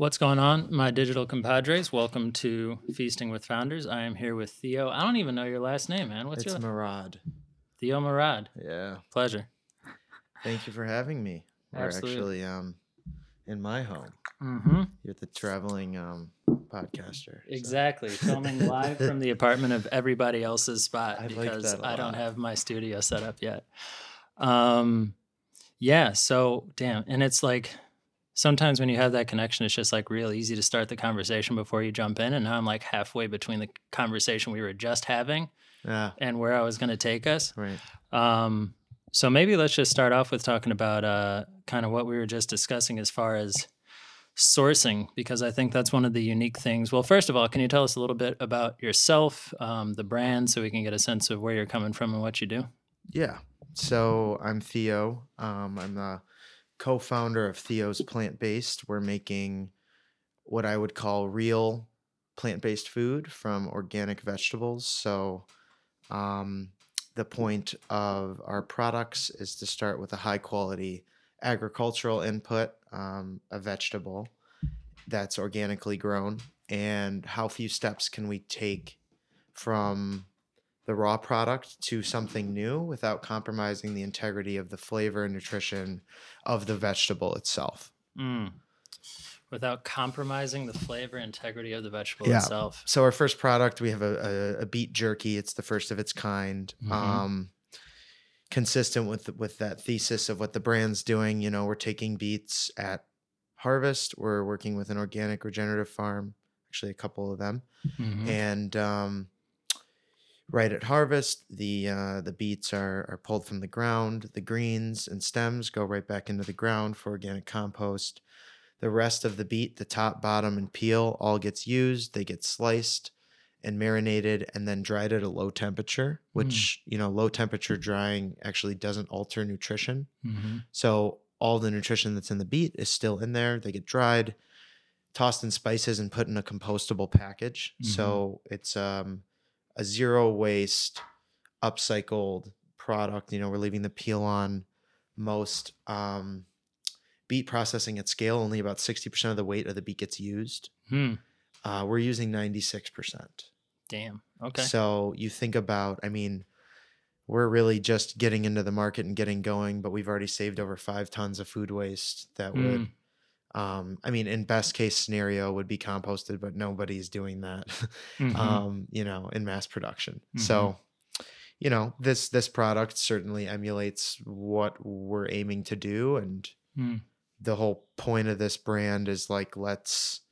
What's going on, my digital compadres? Welcome to Feasting with Founders. I am here with Theo. I don't even know your last name, man. What's your name? it's your Mourad. Theo Mourad. Yeah. Pleasure. Thank you for having me. We're actually um in my home. Mm-hmm. You're the traveling um podcaster. so- Exactly. Filming live from the apartment of everybody else's spot I because a I don't have my studio set up yet. Um, yeah. So damn, and it's like sometimes when you have that connection, it's just like real easy to start the conversation before you jump in. And now I'm like halfway between the conversation we were just having Yeah. and where I was going to take us. Right. Um, so maybe let's just start off with talking about uh, kind of what we were just discussing as far as sourcing, because I think that's one of the unique things. Well, first of all, can you tell us a little bit about yourself, um, the brand, so we can get a sense of where you're coming from and what you do? Yeah. So I'm Theo. Um, I'm the co-founder of Theo's Plant Based. We're making what I would call real plant-based food from organic vegetables. So um, the point of our products is to start with a high quality agricultural input, um, a vegetable that's organically grown, and how few steps can we take from the raw product to something new without compromising the integrity of the flavor and nutrition of the vegetable itself. Mm. Without compromising the flavor integrity of the vegetable Yeah. itself. So our first product, we have a, a, a beet jerky. It's the first of its kind. Mhm. Um, consistent with with that thesis of what the brand's doing. You know, we're taking beets at harvest. We're working with an organic regenerative farm, actually a couple of them, Mhm. and um, right at harvest, the uh, the beets are are pulled from the ground. The greens and stems go right back into the ground for organic compost. The rest of the beet, the top, bottom, and peel, all gets used. They get sliced and marinated and then dried at a low temperature, which you know, low temperature drying actually doesn't alter nutrition. Mhm. So all the nutrition that's in the beet is still in there. They get dried, tossed in spices, and put in a compostable package. Mhm. So it's um, a zero waste, upcycled product. You know, we're leaving the peel on. Most um, beet processing at scale, only about sixty percent of the weight of the beet gets used. Hmm. Uh, we're using ninety six percent. Damn. Okay. So you think about, I mean, we're really just getting into the market and getting going, but we've already saved over five tons of food waste that would, Mm. Um, I mean, in best case scenario would be composted, but nobody's doing that, Mhm. um, you know, in mass production. Mhm. So, you know, this this product certainly emulates what we're aiming to do, and Mm. the whole point of this brand is like let's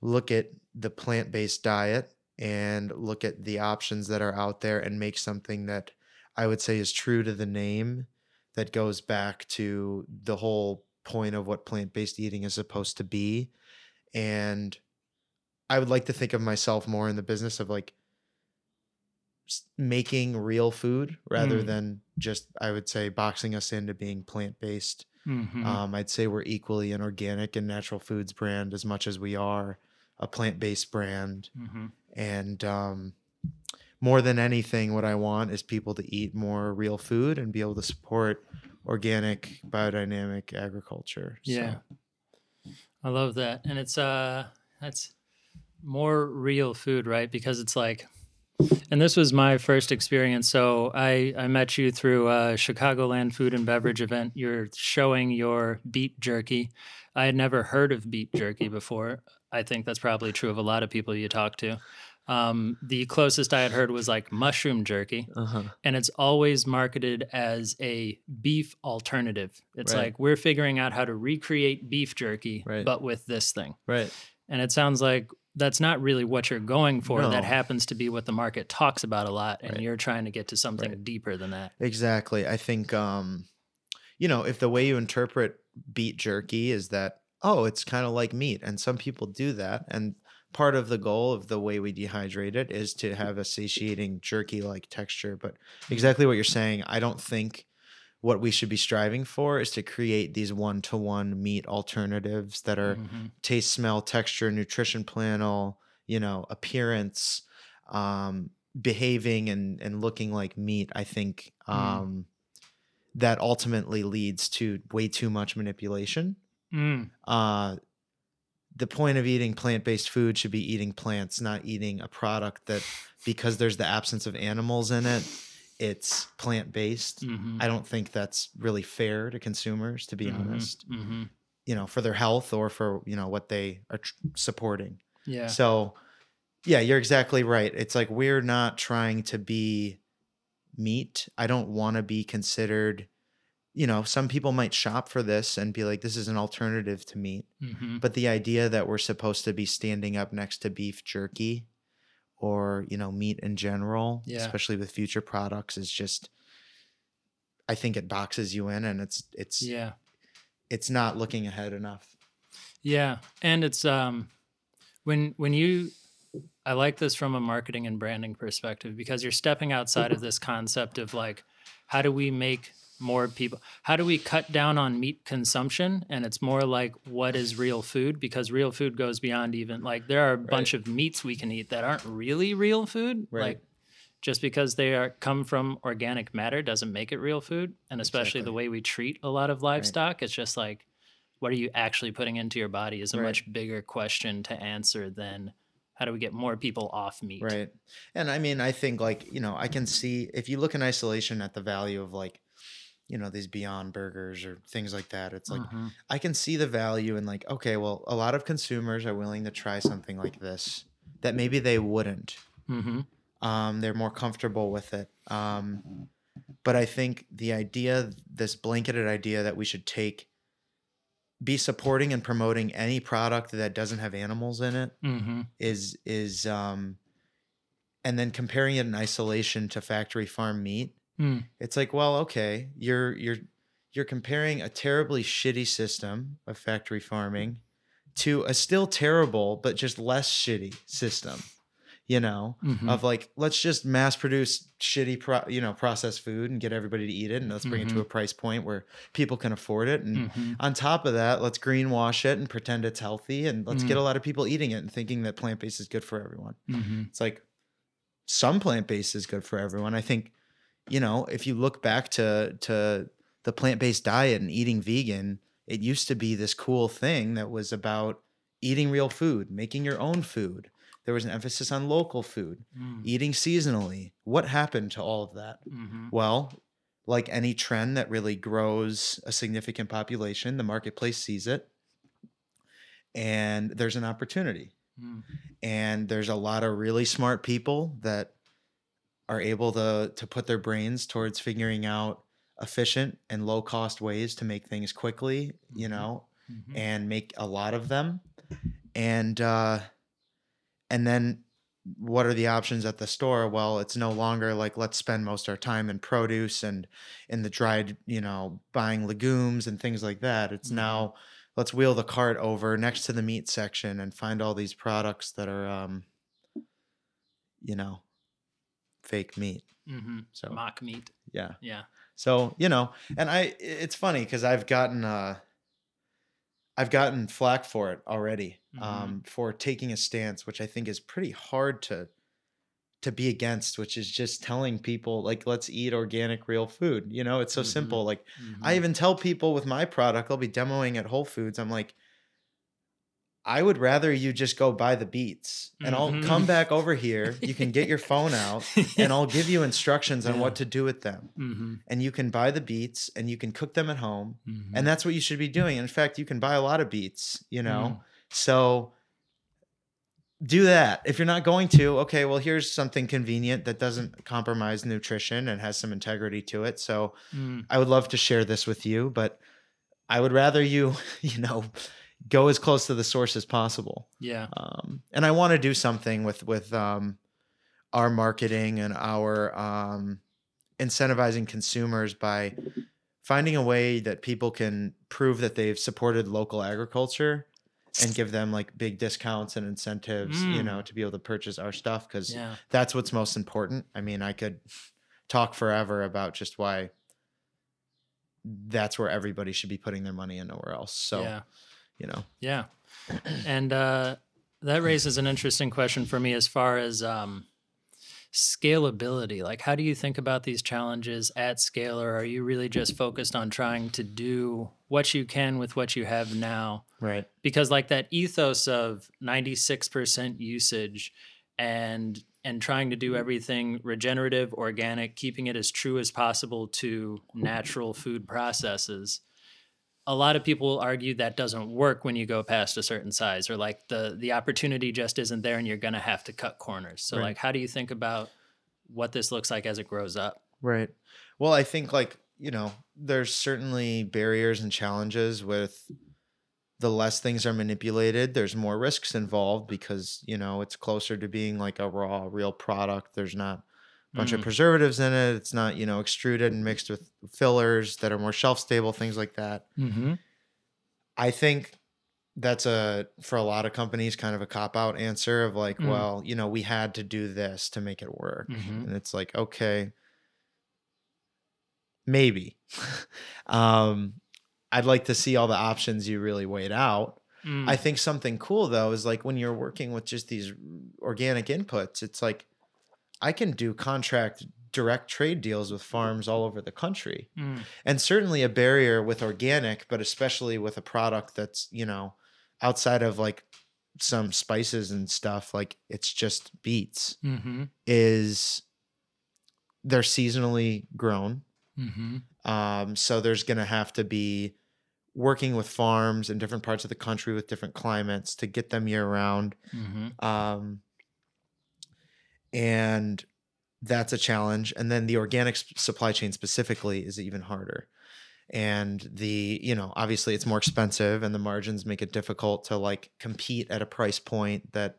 look at the plant-based diet and look at the options that are out there and make something that I would say is true to the name that goes back to the whole point of what plant-based eating is supposed to be and I would like to think of myself more in the business of like making real food rather Mm. than just I would say boxing us into being plant-based Mhm. um, I'd say we're equally an organic and natural foods brand as much as we are a plant based brand. Mhm. And um, more than anything, what I want is people to eat more real food and be able to support organic, biodynamic agriculture. So, Yeah. I love that. And it's uh that's more real food, right? Because it's like and this was my first experience. So I I met you through a Chicagoland food and beverage event. You're showing your beet jerky. I had never heard of beet jerky before. I think that's probably true of a lot of people you talk to. Um, the closest I had heard was like mushroom jerky uh-huh. and it's always marketed as a beef alternative. It's Right. like we're figuring out how to recreate beef jerky, Right. but with this thing. right. And it sounds like that's not really what you're going for. That happens to be what the market talks about a lot, and Right. you're trying to get to something deeper than that. Exactly. I think, um, you know, if the way you interpret beet jerky is that, oh, it's kind of like meat, and some people do that. And part of the goal of the way we dehydrate it is to have a satiating jerky like texture. But exactly what you're saying, I don't think what we should be striving for is to create these one to one meat alternatives that are Mhm. taste, smell, texture, nutrition panel, you know, appearance, um, behaving and and looking like meat. I think Mm. um, that ultimately leads to way too much manipulation. Mm. Uh, the point of eating plant-based food should be eating plants, not eating a product that because there's the absence of animals in it, it's plant-based. Mhm. I don't think that's really fair to consumers, to be Mhm. honest. Mhm. You know, for their health or for you know what they are tr- supporting. Yeah. So, yeah, you're exactly right. It's like we're not trying to be meat. I don't want to be considered. You know, some people might shop for this and be like, "This is an alternative to meat." hmm But the idea that we're supposed to be standing up next to beef jerky or, you know, meat in general, Yeah. especially with future products is just I think it boxes you in and it's it's Yeah. it's not looking ahead enough. Yeah, and it's um when when you I like this from a marketing and branding perspective because you're stepping outside of this concept of like how do we make more people how do we cut down on meat consumption? And it's more like what is real food? Because real food goes beyond even like there are a bunch of meats we can eat that aren't really real food. Right. like just because they are come from organic matter doesn't make it real food. And especially the way we treat a lot of livestock it's just like what are you actually putting into your body is a Right. much bigger question to answer than how do we get more people off meat? Right. And I mean, I think like, you know, I can see if you look in isolation at the value of like, you know, these beyond burgers or things like that, it's like Mhm. I can see the value in like, okay, well, a lot of consumers are willing to try something like this that maybe they wouldn't. Mhm. Um, they're more comfortable with it. Um, but I think the idea, this blanketed idea that we should take, be supporting and promoting any product that doesn't have animals in it Mhm. is is um, and then comparing it in isolation to factory farm meat. Mm. It's like, well, okay, you're you're you're comparing a terribly shitty system of factory farming to a still terrible but just less shitty system you know Mhm. of like let's just mass produce shitty pro- you know processed food and get everybody to eat it and let's bring it to Mhm. a price point where people can afford it and Mhm. on top of that let's greenwash it and pretend it's healthy and let's get Mm. a lot of people eating it and thinking that plant-based is good for everyone Mhm. it's like some plant-based is good for everyone i think you know if you look back to to the plant-based diet and eating vegan it used to be this cool thing that was about eating real food making your own food there was an emphasis on local food Mm. eating seasonally what happened to all of that Mhm. well like any trend that really grows a significant population the marketplace sees it and there's an opportunity Mm. and there's a lot of really smart people that are able to to put their brains towards figuring out efficient and low cost ways to make things quickly you Mhm. know Mhm. and make a lot of them and uh and then what are the options at the store well it's no longer like let's spend most of our time in produce and in the dried you know buying legumes and things like that it's Mhm. now let's wheel the cart over next to the meat section and find all these products that are um you know fake meat Mhm. so mock meat yeah yeah so, you know, and I it's funny cuz I've gotten uh I've gotten flack for it already Mhm. um for taking a stance which I think is pretty hard to to be against, which is just telling people like let's eat organic real food. You know, it's so Mhm. simple. Like I Mhm. even tell people with my product, I'll be demoing at Whole Foods. I'm like I would rather you just go buy the beets and I'll Mhm. come back over here. You can get your phone out and I'll give you instructions on Yeah. what to do with them Mhm. and you can buy the beets and you can cook them at home Mhm. and that's what you should be doing in fact you can buy a lot of beets you know Mm. so do that if you're not going to okay well here's something convenient that doesn't compromise nutrition and has some integrity to it so Mm. i would love to share this with you but i would rather you you know go as close to the source as possible yeah um, and I want to do something with with um, our marketing and our um, incentivizing consumers by finding a way that people can prove that they've supported local agriculture and give them like big discounts and incentives, you Mm. know, to be able to purchase our stuff because yeah that's what's most important. I mean, I could talk forever about just why that's where everybody should be putting their money and nowhere else. So, yeah you know, Yeah. And uh, that raises an interesting question for me as far as um, scalability. Like, how do you think about these challenges at scale, or are you really just focused on trying to do what you can with what you have now? Right. Because, like, that ethos of 96% usage and and trying to do everything regenerative, organic, keeping it as true as possible to natural food processes a lot of people argue that doesn't work when you go past a certain size or like the the opportunity just isn't there and you're going to have to cut corners so Right. like how do you think about what this looks like as it grows up Right. Well, I think like, you know, there's certainly barriers and challenges with the less things are manipulated, there's more risks involved because, you know, it's closer to being like a raw, real product. There's not a bunch of Mm. preservatives in it. It's not, you know, extruded and mixed with fillers that are more shelf stable, things like that. mm-hmm. I think that's a for a lot of companies kind of a cop out answer of like, Mm. well, you know, we had to do this to make it work. Mhm. And it's like, okay, maybe. um I'd like to see all the options you really weighed out. Mm. I think something cool though is like when you're working with just these organic inputs, it's like I can do contract direct trade deals with farms all over the country Mm. and certainly a barrier with organic but especially with a product that's you know outside of like some spices and stuff like it's just beets Mm-hmm. is they're seasonally grown Mm-hmm. um, so there's going to have to be working with farms in different parts of the country with different climates to get them year round Mm-hmm. um, and that's a challenge and then the organic s- supply chain specifically is even harder and the you know obviously it's more expensive and the margins make it difficult to like compete at a price point that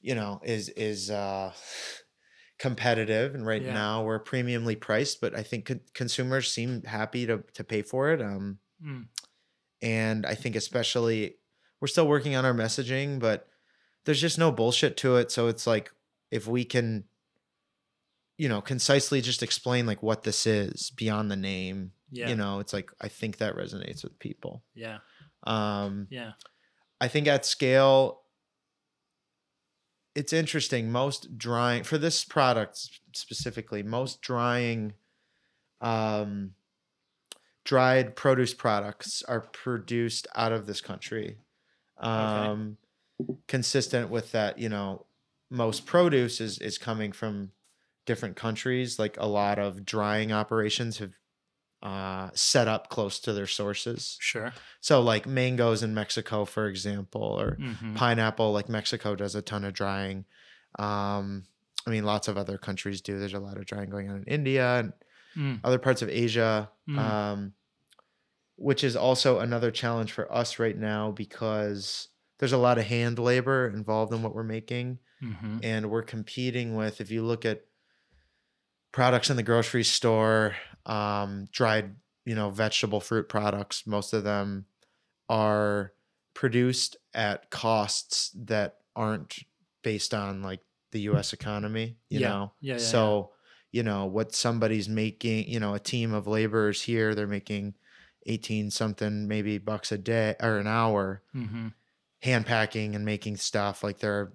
you know is is uh competitive and right Yeah. now we're premiumly priced but i think con- consumers seem happy to to pay for it um Mm. and I think especially we're still working on our messaging, but there's just no bullshit to it. So it's like if we can, you know, concisely just explain like what this is beyond the name, Yeah. you know, it's like I think that resonates with people. Yeah. Um, Yeah. I think at scale, it's interesting. Most drying for this product specifically, most drying, um, dried produce products are produced out of this country. Um, consistent with that, you know, most produce is is coming from different countries. Like a lot of drying operations have uh, set up close to their sources. Sure. So like mangoes in Mexico, for example, or Mm-hmm. pineapple, like Mexico does a ton of drying. Um, I mean, lots of other countries do. There's a lot of drying going on in India and Mm. other parts of Asia, Mm. um, which is also another challenge for us right now because there's a lot of hand labor involved in what we're making. Mm-hmm. And we're competing with, if you look at products in the grocery store, um, dried, you know, vegetable fruit products, most of them are produced at costs that aren't based on like the US economy, you Yeah. know? Yeah, yeah, yeah. so, you know, what somebody's making, you know, a team of laborers here, they're making 18 something maybe bucks a day or an hour Mm-hmm. hand packing and making stuff. Like there are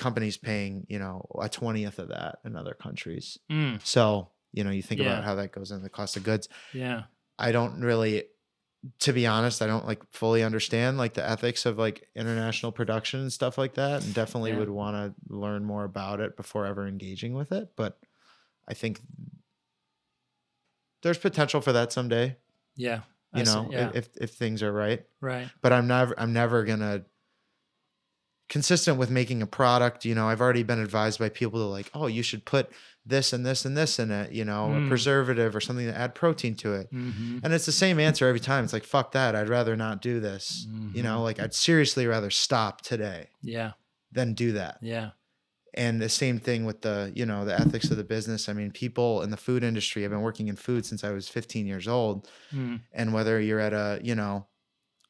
companies paying, you know, a 20th of that in other countries. Mm. So, you know, you think Yeah. about how that goes in the cost of goods. Yeah. I don't really to be honest, I don't like fully understand like the ethics of like international production and stuff like that, and definitely Yeah. would want to learn more about it before ever engaging with it. But I think there's potential for that someday. Yeah. I You see. know, yeah. if if things are right. right. But I'm never I'm never gonna consistent with making a product. You know, I've already been advised by people to like, oh, you should put this and this and this in it. You know, Mm. a preservative or something to add protein to it. Mm-hmm. And it's the same answer every time. It's like, fuck that. I'd rather not do this. You know, like I'd seriously rather stop today Yeah. than do that. Yeah. And the same thing with the, you know, the ethics of the business. I mean, people in the food industry, I've been working in food since I was 15 years old. Mm. And whether you're at a, you know,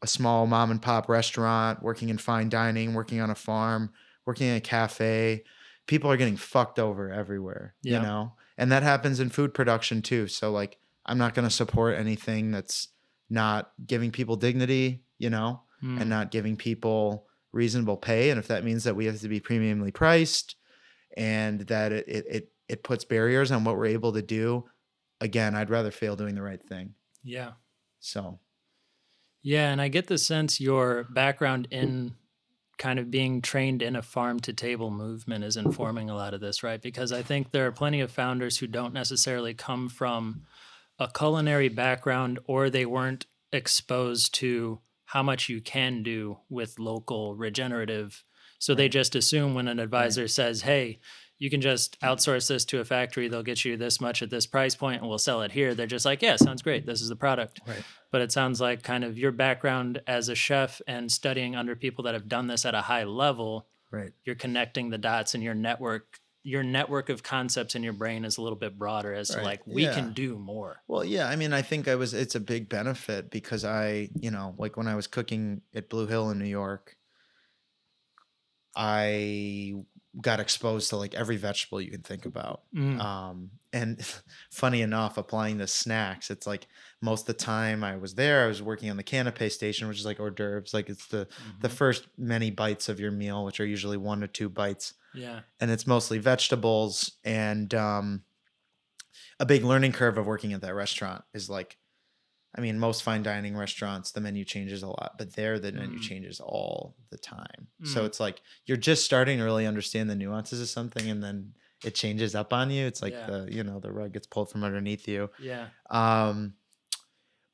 a small mom and pop restaurant, working in fine dining, working on a farm, working in a cafe, people are getting fucked over everywhere, Yeah. you know? And that happens in food production too. So like I'm not going to support anything that's not giving people dignity, you know, Mm. and not giving people reasonable pay. And if that means that we have to be premiumly priced and that it it it, it puts barriers on what we're able to do. Again, I'd rather fail doing the right thing. Yeah. So Yeah, and I get the sense your background in kind of being trained in a farm to table movement is informing a lot of this, right? Because I think there are plenty of founders who don't necessarily come from a culinary background or they weren't exposed to how much you can do with local regenerative. So they just assume when an advisor says, hey, you can just outsource this to a factory, they'll get you this much at this price point and we'll sell it here. They're just like, yeah, sounds great. This is the product right. but it sounds like kind of your background as a chef and studying under people that have done this at a high level Right. you're connecting the dots and your network your network of concepts in your brain is a little bit broader as to like we Yeah. can do more Well, yeah, I mean, I think I was it's a big benefit because I, you know, like when I was cooking at Blue Hill in New York, I got exposed to like every vegetable you can think about. Mm. Um, and funny enough, applying the snacks, it's like most of the time I was there, I was working on the canapé station, which is like hors d'oeuvres, like it's the the Mhm. first many bites of your meal, which are usually one to two bites yeah and it's mostly vegetables and um, a big learning curve of working at that restaurant is like i mean most fine dining restaurants the menu changes a lot but there the menu Mm. changes all the time so Mm. it's like you're just starting to really understand the nuances of something and then it changes up on you it's like Yeah. the you know the rug gets pulled from underneath you yeah um,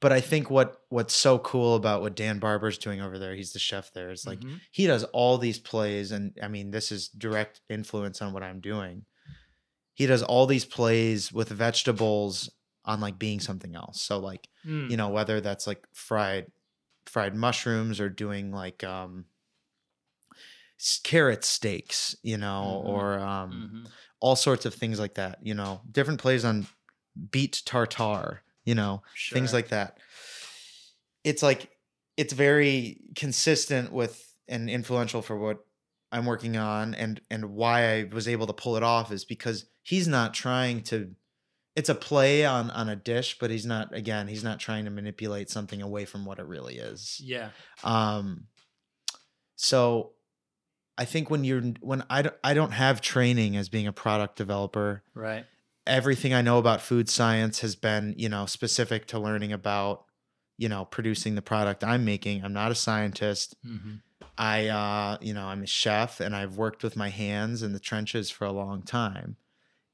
but I think what what's so cool about what Dan Barber's doing over there, he's the chef there, is like Mhm. he does all these plays, and I mean this is direct influence on what I'm doing. He does all these plays with vegetables on like being something else. So like Mm. you know whether that's like fried fried mushrooms or doing like um carrot steaks, you know, Mhm. or um Mhm. all sorts of things like that. You know, different plays on beet tartare. You know, things like that. It's like it's very consistent with and influential for what I'm working on and and why I was able to pull it off is because he's not trying to it's a play on on a dish but he's not again he's not trying to manipulate something away from what it really is. yeah Um so I think when you're when I don't, I don't have training as being a product developer right everything I know about food science has been, you know, specific to learning about, you know, producing the product I'm making. I'm not a scientist. hmm I, uh, you know, I'm a chef and I've worked with my hands in the trenches for a long time.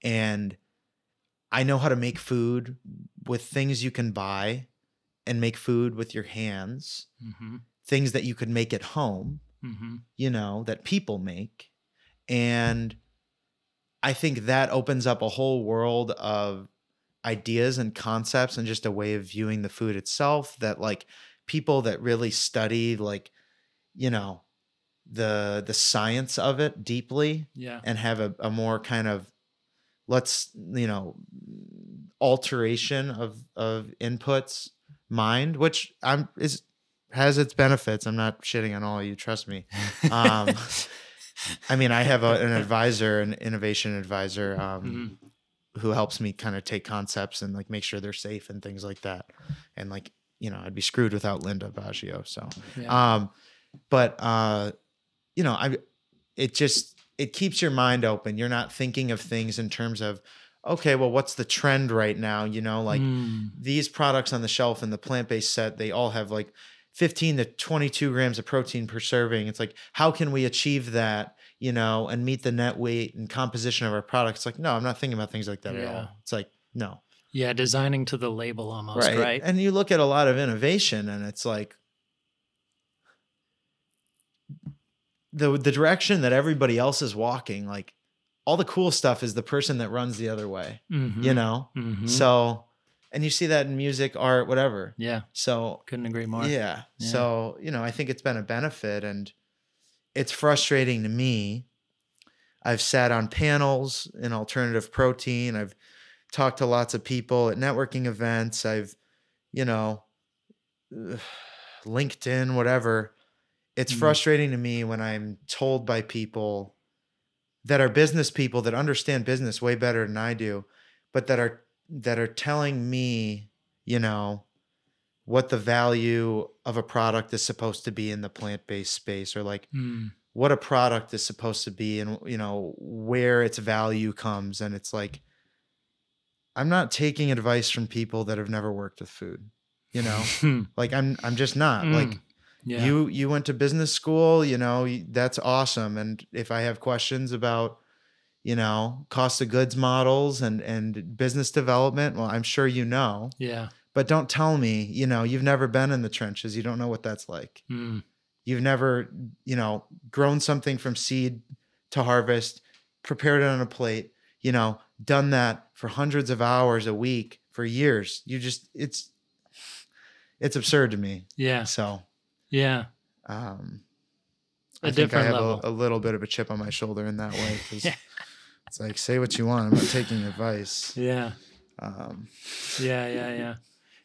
And I know how to make food with things you can buy and make food with your hands, hmm things that you could make at home hmm you know, that people make. And I think that opens up a whole world of ideas and concepts and just a way of viewing the food itself that like people that really study like you know the the science of it deeply yeah. and have a, a more kind of let's you know alteration of of inputs mind which i'm is has its benefits i'm not shitting on all of you trust me um i mean i have a, an advisor an innovation advisor um Mhm. who helps me kind of take concepts and like make sure they're safe and things like that and like you know i'd be screwed without linda baggio so yeah. um but uh you know i it just it keeps your mind open. You're not thinking of things in terms of okay well what's the trend right now? You know like Mm. these products on the shelf in the plant-based set they all have like 15 to 22 grams of protein per serving. It's like how can we achieve that you know and meet the net weight and composition of our products like no i'm not thinking about things like that at all. It's like no. Yeah designing to the label almost right, and you look at a lot of innovation and it's like the the direction that everybody else is walking like all the cool stuff is the person that runs the other way Mhm. you know Mhm. so and you see that in music art whatever yeah so couldn't agree more yeah. Yeah. So, you know, I think it's been a benefit and it's frustrating to me. I've sat on panels in alternative protein. I've talked to lots of people at networking events. I've, you know, LinkedIn, whatever. It's Mm. frustrating to me when I'm told by people that are business people that understand business way better than I do, but that are that are telling me, you know, what the value of a product is supposed to be in the plant-based space or like Mm. what a product is supposed to be and you know where its value comes and it's like i'm not taking advice from people that have never worked with food you know Hmm. like i'm i'm just not like Mm. Yeah. you you went to business school you know that's awesome and if i have questions about you know cost of goods models and and business development well i'm sure you know yeah. but don't tell me you know you've never been in the trenches you don't know what that's like Mm. you've never you know grown something from seed to harvest prepared it on a plate you know done that for hundreds of hours a week for years you just it's it's absurd to me Yeah. so Yeah. um A I think I have a, a little bit of a chip on my shoulder in that way Yeah. it's like say what you want i'm not taking advice Yeah. um Yeah, yeah, yeah.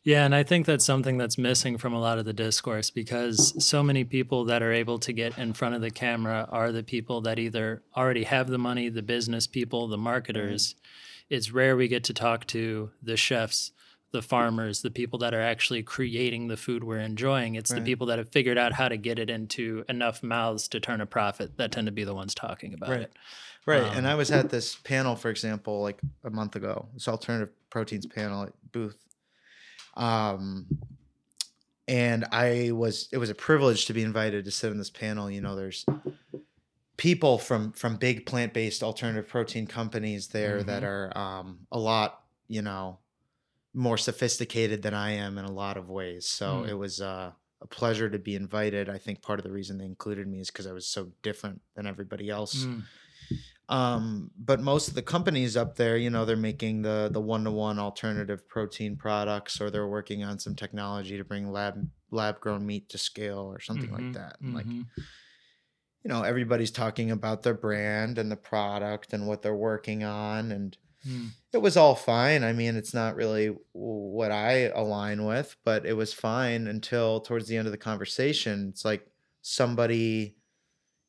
Yeah, and I think that's something that's missing from a lot of the discourse because so many people that are able to get in front of the camera are the people that either already have the money, the business people, the marketers. It's rare we get to talk to the chefs, the farmers, the people that are actually creating the food we're enjoying. It's the people that have figured out how to get it into enough mouths to turn a profit that tend to be the ones talking about Right. it. Right. Um, and I was at this panel, for example, like a month ago, this alternative proteins panel at Booth. Um, and I was, it was a privilege to be invited to sit on this panel. You know, there's people from, from big plant-based alternative protein companies there that are, um, a lot, you know, more sophisticated than I am in a lot of ways. So Mm. it was, uh, a pleasure to be invited. I think part of the reason they included me is because I was so different than everybody else Mm, um but most of the companies up there you know they're making the the one-to-one alternative protein products or they're working on some technology to bring lab lab grown meat to scale or something mhm, like that and like you know everybody's talking about their brand and the product and what they're working on and Mm, it was all fine. I mean it's not really what i align with but it was fine until towards the end of the conversation it's like somebody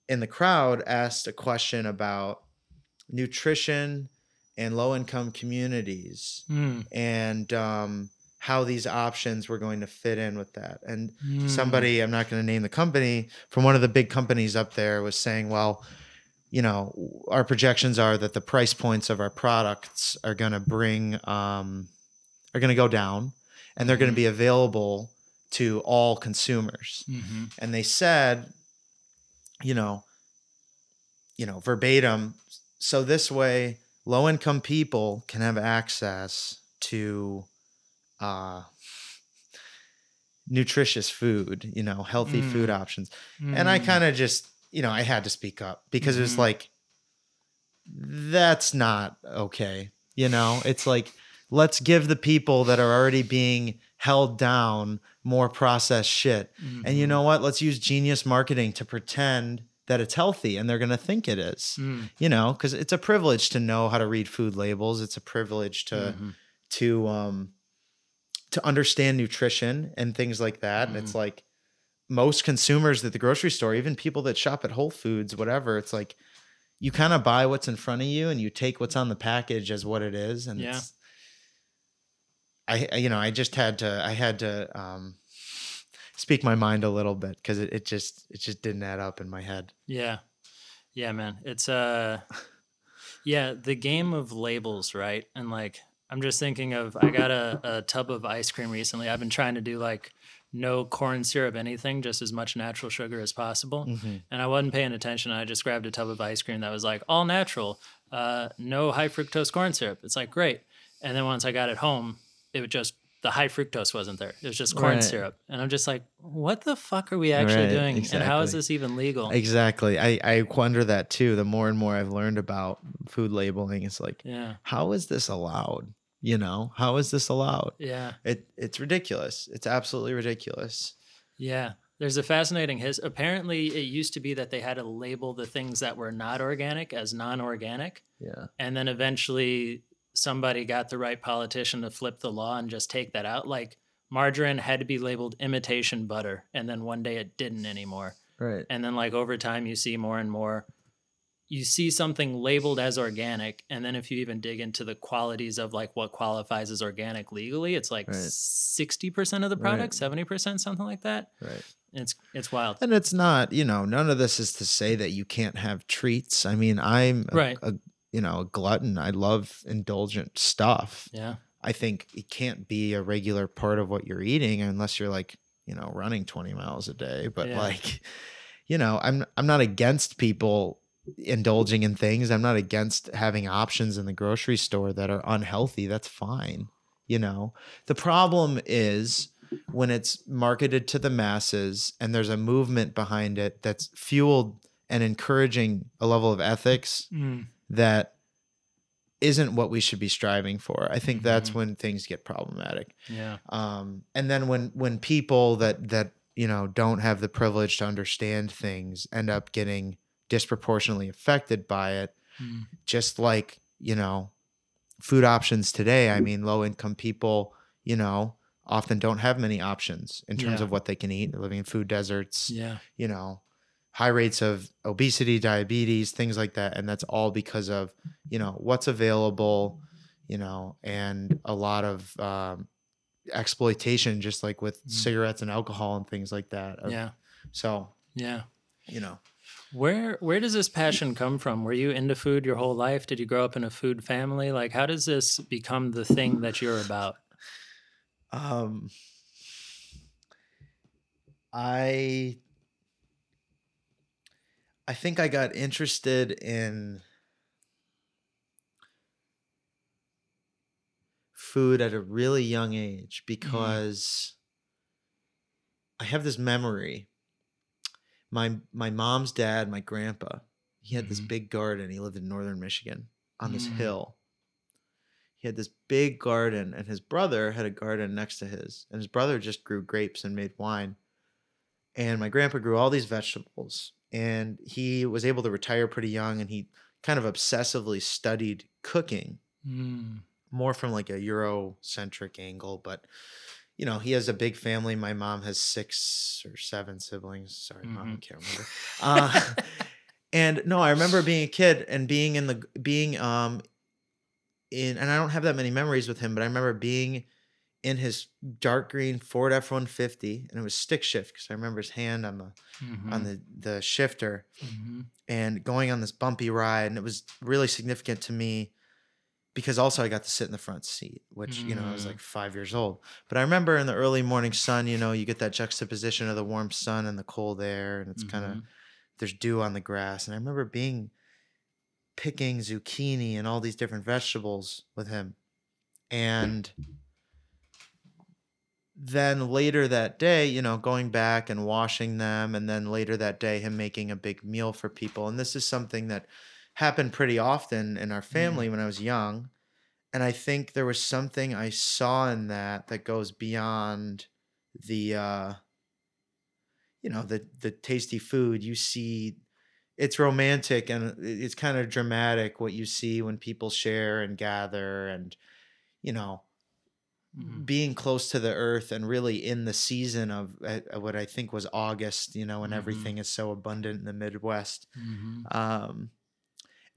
in the crowd asked a question about nutrition and low income communities mm, and um, how these options were going to fit in with that. And mm. somebody i'm not going to name the company from one of the big companies up there was saying well you know our projections are that the price points of our products are going to bring um, are going to go down and they're going to be available to all consumers Mhm. and they said you know you know verbatim so this way low income people can have access to uh nutritious food you know healthy food options and i Mm. kind of just you know i had to speak up because it was Mhm. like that's not okay you know it's like let's give the people that are already being held down more processed shit and you Mhm. know what let's use genius marketing to pretend that it's healthy and they're going to think it is Mm. you know because it's a privilege to know how to read food labels it's a privilege to Mhm. to um to understand nutrition and things like that and it's Mm-hmm. like most consumers at the grocery store even people that shop at whole foods whatever it's like you kind of buy what's in front of you and you take what's on the package as what it is and Yeah. it's I, I you know i just had to i had to um speak my mind a little bit because it, it just it just didn't add up in my head Yeah. Yeah, man. It's uh yeah, the game of labels, right? And like I'm just thinking of I got a, a tub of ice cream recently. I've been trying to do like no corn syrup, anything, just as much natural sugar as possible. Mhm. And I wasn't paying attention. I just grabbed a tub of ice cream that was like all natural, uh, no high fructose corn syrup. It's like great. And then once I got it home, it was just the high fructose wasn't there. It was just corn Right. syrup. And I'm just like, what the fuck are we actually Right, doing? And how is this even legal? exactly i i wonder that too the more and more i've learned about food labeling it's like yeah. how is this allowed you know how is this allowed? Yeah. it it's ridiculous. It's absolutely ridiculous. Yeah. There's a fascinating his apparently it used to be that they had to label the things that were not organic as non-organic. Yeah. And then eventually somebody got the right politician to flip the law and just take that out. Like margarine had to be labeled imitation butter and then one day it didn't anymore. Right. And then like over time you see more and more you see something labeled as organic and then if you even dig into the qualities of like what qualifies as organic legally it's like Right. 60% of the product Right. 70% something like that right It's it's wild. And it's not, you know, none of this is to say that you can't have treats. I mean, I'm a, Right. a you know, a glutton. I love indulgent stuff. Yeah. I think it can't be a regular part of what you're eating unless you're like, you know, running 20 miles a day. But Yeah. like, you know, I'm I'm not against people indulging in things. I'm not against having options in the grocery store that are unhealthy. That's fine. You know. The problem is when it's marketed to the masses and there's a movement behind it that's fueled and encouraging a level of ethics Mm. that isn't what we should be striving for. I think that's Mhm. when things get problematic. Yeah. Um, and then when when people that that you know don't have the privilege to understand things end up getting disproportionately affected by it, Mm. just like you know food options today. I mean, low income people, you know, often don't have many options in terms Yeah. of what they can eat. They're living in food deserts Yeah. you know, high rates of obesity, diabetes, things like that. And that's all because of, you know, what's available, you know, and a lot of um, exploitation, just like with Mm. cigarettes and alcohol and things like that. of- Yeah. So, Yeah. you know, Where where does this passion come from? Were you into food your whole life? Did you grow up in a food family? Like how does this become the thing that you're about? um, I, I think I got interested in food at a really young age because I have this memory. My my mom's dad, my grandpa, he had this Mhm. big garden. He lived in northern Michigan on this Mm. hill. He had this big garden, and his brother had a garden next to his. And his brother just grew grapes and made wine. And my grandpa grew all these vegetables. And he was able to retire pretty young, and he kind of obsessively studied cooking Mm. more from like a Eurocentric angle, but you know, he has a big family. My mom has six or seven siblings. Sorry, mom, I Mhm. can't remember. Uh, and no, I remember being a kid and being in the being um in and I don't have that many memories with him, but I remember being in his dark green Ford F one fifty, and it was stick shift because I remember his hand on the on Mhm. the the shifter Mhm. and going on this bumpy ride and it was really significant to me because also I got to sit in the front seat which you know I was Mm. like 5 years old but I remember in the early morning sun you know you get that juxtaposition of the warm sun and the cold air and it's kind of there's dew on the grass and I remember being picking zucchini and all these different vegetables with him and then later that day, you know, going back and washing them, and then later that day, him making a big meal for people. And this is something that happened pretty often in our family when I was young. And I think there was something I saw in that that goes beyond the, uh, you know, the the tasty food. You see, it's romantic and it's kind of dramatic what you see when people share and gather, and you know, Mhm. being close to the earth and really in the season of uh, uh, what I think was August, you know, when Mhm. everything is so abundant in the Midwest. Mhm. Um,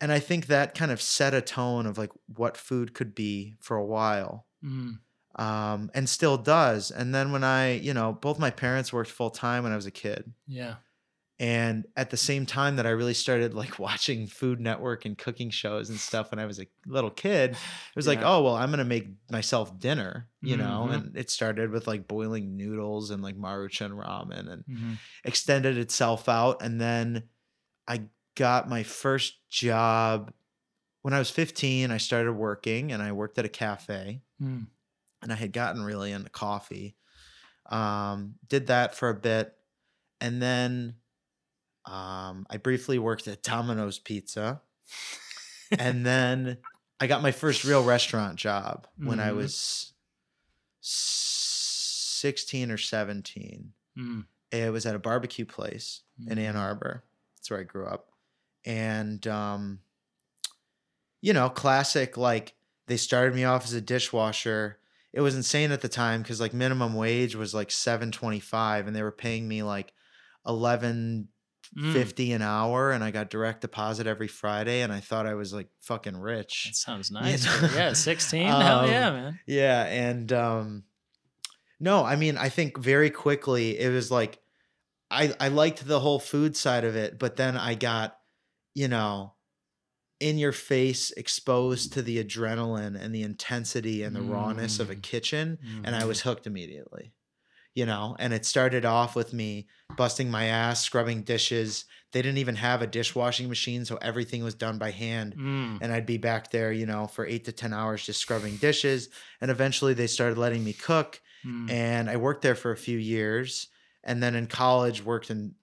and I think that kind of set a tone of like what food could be for a while. Mm. Um, and still does. And then when I, you know, both my parents worked full time when I was a kid. Yeah. And at the same time that I really started like watching Food Network and cooking shows and stuff when I was a little kid, it was like, oh well, I'm gonna make myself dinner, you know. Mhm. And it started with like boiling noodles and like maruchan ramen, and Mhm. extended itself out. And then I got my first job when I was 15. I started working, and I worked at a cafe, Mm. and I had gotten really into coffee. Um, did that for a bit, and then um, I briefly worked at Domino's Pizza and then I got my first real restaurant job when I Mhm. was 16 or 17. Mm. It was at a barbecue place in Ann Mhm. Arbor. That's where I grew up. And um you know, classic like they started me off as a dishwasher. It was insane at the time cuz like minimum wage was like 7.25 and they were paying me like 11 Mm. 50 an hour and I got direct deposit every Friday and I thought I was like fucking rich. That sounds nice. know? Yeah, 16. Hell Um, yeah, man. Yeah, and um no, I mean, I think very quickly it was like I I liked the whole food side of it, but then I got, you know, in your face exposed to the adrenaline and the intensity and the rawness of a Mm. kitchen and I was hooked immediately. You know, and it started off with me busting my ass, scrubbing dishes. They didn't even have a dishwashing machine, so everything was done by hand. Mm. And I'd be back there, you know, for eight to 10 hours just scrubbing dishes. And eventually they started letting me cook. Mm. And I worked there for a few years. And then in college, worked in,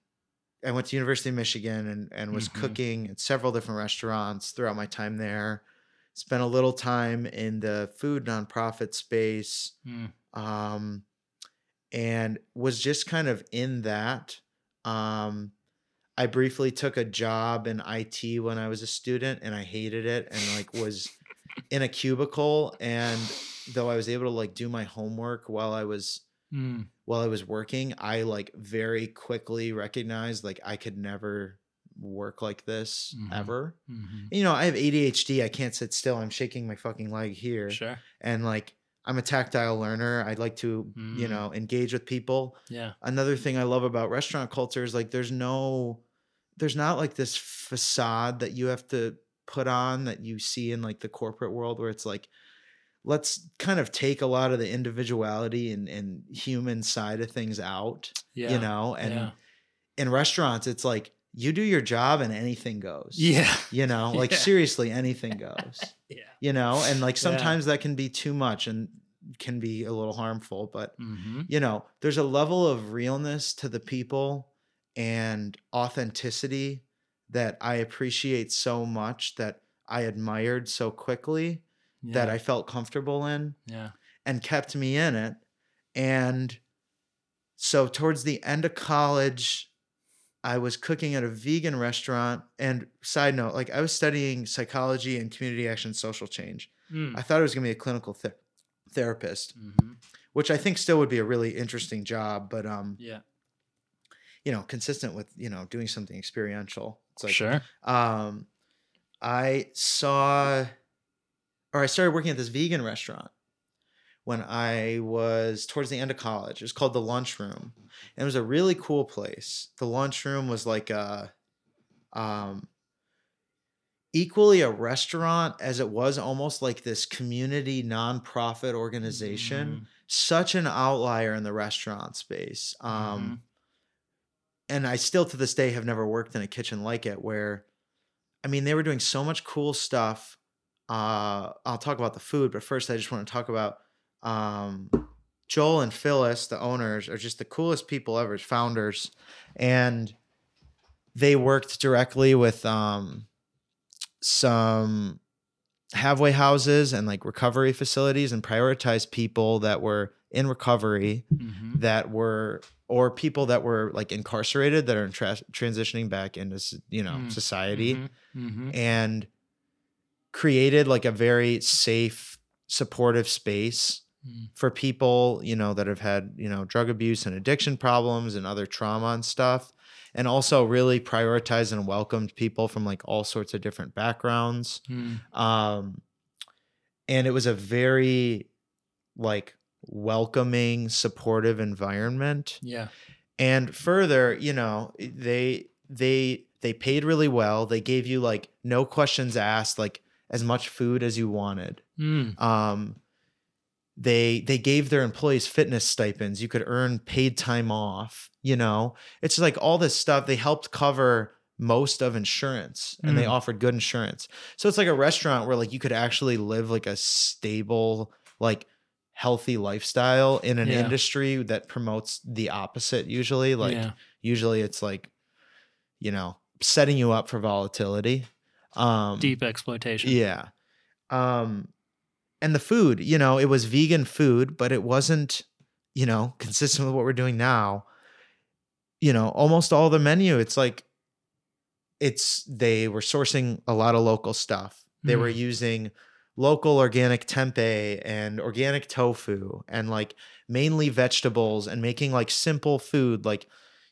I went to University of Michigan and, and was Mhm. cooking at several different restaurants throughout my time there. Spent a little time in the food nonprofit space Mm. um, and was just kind of in that. Um, I briefly took a job in IT when I was a student, and I hated it, and like was in a cubicle. And though I was able to like do my homework while I was Mm. while I was working, I like very quickly recognized like I could never work like this Mhm. ever. Mhm. You know, I have ADHD. I can't sit still. I'm shaking my fucking leg here Sure. and like I'm a tactile learner. I'd like to, you Mm. know, engage with people. Yeah. Another thing I love about restaurant culture is like there's no there's not like this facade that you have to put on that you see in like the corporate world where it's like let's kind of take a lot of the individuality and, and human side of things out, Yeah. you know, and yeah. in restaurants it's like you do your job and anything goes. Yeah. You know, like Yeah. seriously anything goes Yeah. you know and like sometimes that can be too much and can be a little harmful but hmm you know there's a level of realness to the people and authenticity that i appreciate so much that i admired so quickly Yeah. that i felt comfortable in Yeah. and kept me in it and so towards the end of college i was cooking at a vegan restaurant and side note like i was studying psychology and community action social change Mm. I thought it was going to be a clinical th- therapist, Mhm. which I think still would be a really interesting job, but um, Yeah. you know, consistent with you know doing something experiential. It's like sure. um, I saw, or I started working at this vegan restaurant when I was towards the end of college. It was called the Lunchroom, and it was a really cool place. The Lunchroom was like a, um, equally a restaurant as it was almost like this community nonprofit organization. Mm. Such an outlier in the restaurant space. Um, Mhm. and I still to this day have never worked in a kitchen like it where I mean they were doing so much cool stuff. Uh I'll talk about the food, but first I just want to talk about um Joel and Phyllis, the owners, are just the coolest people ever, founders. And they worked directly with um some halfway houses and like recovery facilities and prioritized people that were in recovery Mhm. that were or people that were like incarcerated that are in tra- transitioning back into you know Mm. society Mhm. Mhm. and created like a very safe supportive space Mm. for people you know that have had you know drug abuse and addiction problems and other trauma and stuff and also really prioritized and welcomed people from like all sorts of different backgrounds Mm. um and it was a very like welcoming supportive environment Yeah. and further you know they they they paid really well they gave you like no questions asked like as much food as you wanted Mm. um they they gave their employees fitness stipends you could earn paid time off you know it's like all this stuff they helped cover most of insurance and they Mm. offered good insurance so it's like a restaurant where like you could actually live like a stable like healthy lifestyle in an Yeah. industry that promotes the opposite usually like yeah. usually it's like you know setting you up for volatility um Deep exploitation. yeah. Um and the food, you know, it was vegan food, but it wasn't, you know, consistent with what we're doing now. You know, almost all the menu, it's like it's they were sourcing a lot of local stuff. They were Mm. using local organic tempeh and organic tofu and like mainly vegetables and making like simple food like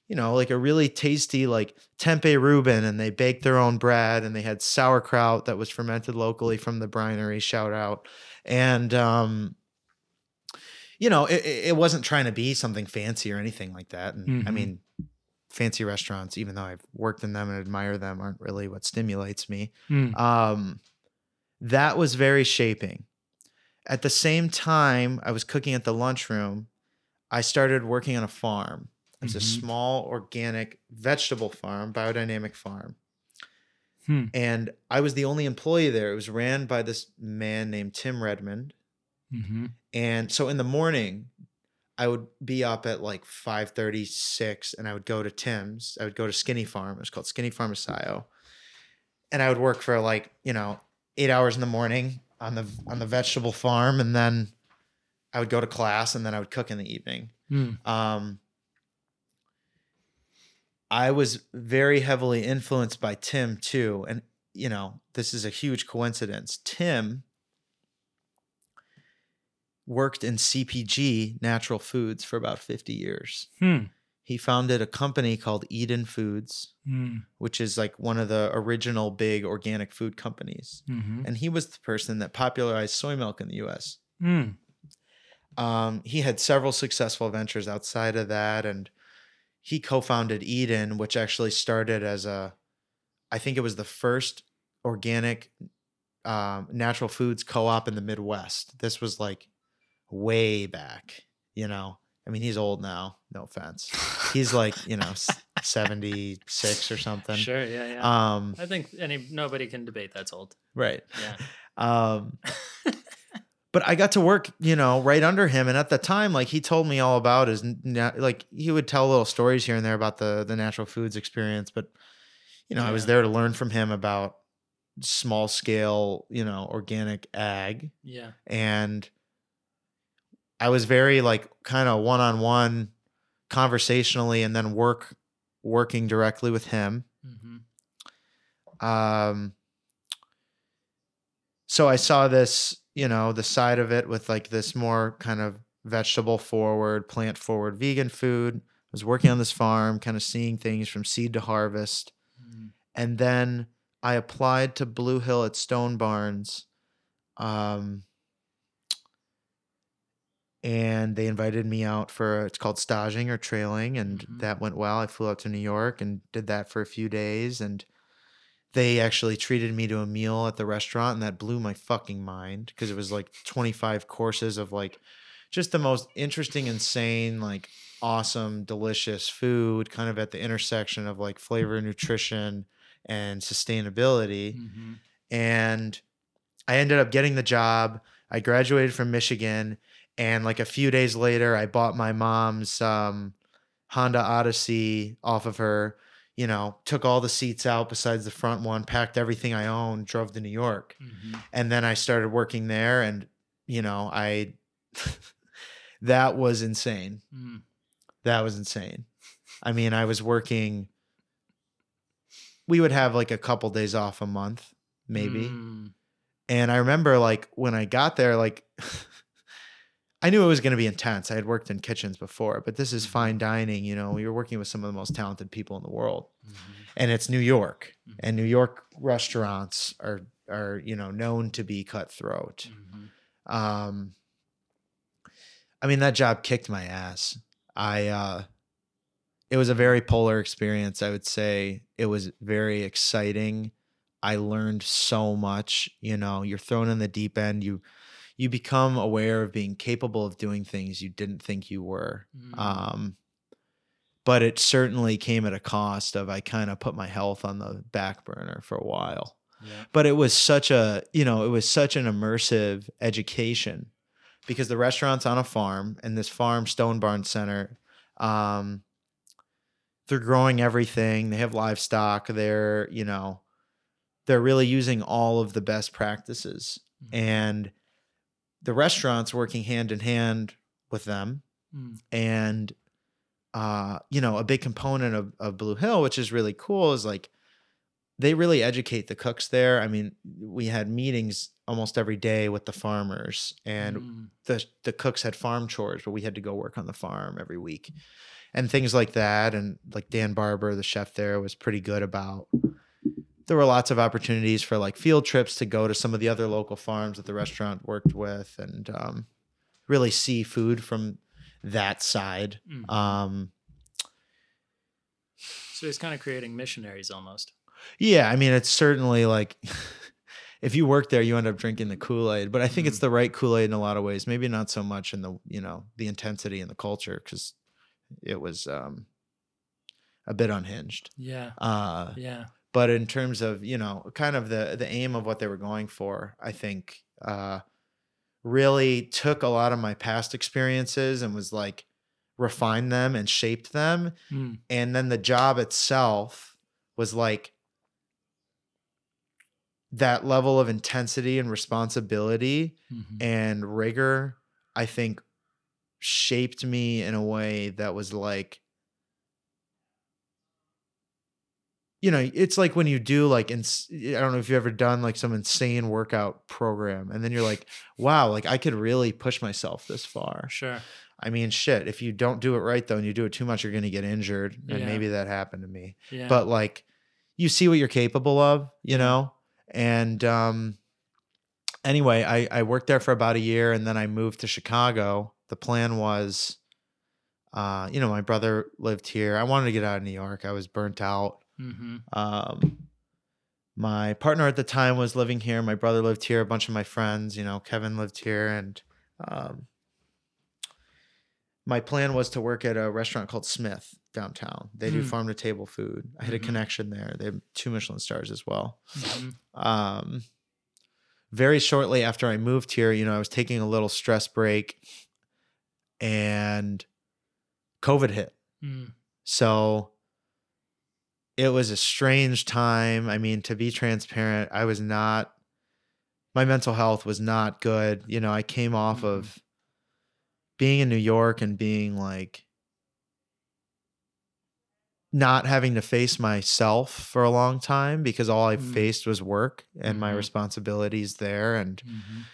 you know like a really tasty like tempeh Reuben and they baked their own bread and they had sauerkraut that was fermented locally from the brinery shout out and um you know it, it wasn't trying to be something fancy or anything like that and i Mhm. mean fancy restaurants, even though I've worked in them and admire them, aren't really what stimulates me. Mm. Um, that was very shaping. At the same time, I was cooking at the lunchroom. I started working on a farm. It's a Mhm. small organic vegetable farm, biodynamic farm. Hmm. And I was the only employee there. It was ran by this man named Tim Redmond. Mm-hmm. And so in the morning, I would be up at like 5:36 and I would go to Tim's. I would go to Skinny Farm. It was called Skinny Farm Asayo. And I would work for like, you know, 8 hours in the morning on the on the vegetable farm and then I would go to class and then I would cook in the evening. Mm. Um I was very heavily influenced by Tim too. And, you know, this is a huge coincidence. Tim worked in CPG, natural foods, for about 50 years. Hmm. He founded a company called Eden Foods, Mm. which is like one of the original big organic food companies. Mm-hmm. And he was the person that popularized soy milk in the US. Mm. Um, he had several successful ventures outside of that, and he co-founded Eden, which actually started as a, I think it was the first organic um, natural foods co-op in the Midwest. This was like way back, you know. I mean, he's old now. No offense. He's like, you know, seventy six or something. Sure. Yeah. Yeah. Um, I think any nobody can debate that's old. right. Yeah. Um, but I got to work, you know, right under him, and at the time, like he told me all about his, like he would tell little stories here and there about the the natural foods experience. But you know, I was there to learn from him about small scale, you know, organic ag, Yeah. and I was very like kind of one on one, conversationally, and then work working directly with him. Mm-hmm. um so i saw this you know the side of it with like this more kind of vegetable forward plant forward vegan food I was working on this farm kind of seeing things from seed to harvest Mm. and then i applied to blue hill at stone barns um and they invited me out for it's called staging or trailing and Mhm. that went well i flew out to new york and did that for a few days and they actually treated me to a meal at the restaurant and that blew my fucking mind because it was like 25 courses of like just the most interesting insane like awesome delicious food kind of at the intersection of like flavor nutrition and sustainability Mm-hmm. and I ended up getting the job. I graduated from Michigan, and like a few days later, I bought my mom's um, Honda Odyssey off of her. You know, took all the seats out besides the front one, packed everything I owned, drove to New York, Mm-hmm. and then I started working there. And you know, I that was insane. Mm. That was insane. I mean, I was working. We would have like a couple days off a month, maybe. Mm. And I remember like when I got there, like I knew it was going to be intense. I had worked in kitchens before, but this is fine dining. You know, you're working with some of the most talented people in the world, Mhm. and it's New York, Mhm. and New York restaurants are are you know known to be cutthroat. Mhm. Um, I mean that job kicked my ass. I uh, it was a very polar experience. I would say it was very exciting. I learned so much. You know, you're thrown in the deep end. You you become aware of being capable of doing things you didn't think you were. Mm. Um, but it certainly came at a cost of I kind of put my health on the back burner for a while Yeah. but it was such a you know it was such an immersive education because the restaurant's on a farm and this farm stone barn center um they're growing everything they have livestock they're you know they're really using all of the best practices Mhm. and the restaurant's working hand in hand with them Mm. and uh you know a big component of, of blue hill which is really cool is like they really educate the cooks there i mean we had meetings almost every day with the farmers and Mm. the the cooks had farm chores but we had to go work on the farm every week and things like that and like dan barber the chef there was pretty good about there were lots of opportunities for like field trips to go to some of the other local farms that the restaurant worked with and um, really see food from that side Mhm. um So he's kind of creating missionaries almost. Yeah, I mean, it's certainly like if you work there, you end up drinking the Kool Aid. But I think it's Mhm. the right Kool Aid in a lot of ways. Maybe not so much in the you know the intensity and the culture because it was um, a bit unhinged. Yeah. Uh, Yeah. But in terms of you know kind of the the aim of what they were going for, I think uh, really took a lot of my past experiences and was like refined them and shaped them Mm. and then the job itself was like that level of intensity and responsibility Mhm. and rigor i think shaped me in a way that was like you know it's like when you do like ins- i don't know if you've ever done like some insane workout program and then you're like wow like i could really push myself this far Sure. I mean, shit. If you don't do it right though, and you do it too much, you're gonna get injured. And Yeah. maybe that happened to me. Yeah. But like, you see what you're capable of, you know. And um, anyway, I I worked there for about a year, and then I moved to Chicago. The plan was, uh, you know, my brother lived here. I wanted to get out of New York. I was burnt out. Hmm Um, my partner at the time was living here. My brother lived here. A bunch of my friends, you know, Kevin lived here, and um, my plan was to work at a restaurant called Smith downtown. They do Mm. farm to table food. I had a Mhm. connection there. They have two Michelin stars as well. hmm Um, very shortly after I moved here, you know, I was taking a little stress break, and COVID hit. Mm. So it was a strange time. I mean, to be transparent, I was not, my mental health was not good. You know, I came off Mhm. of being in New York and being like, not having to face myself for a long time because all I Mm. faced was work and my Mhm. responsibilities there. And hmm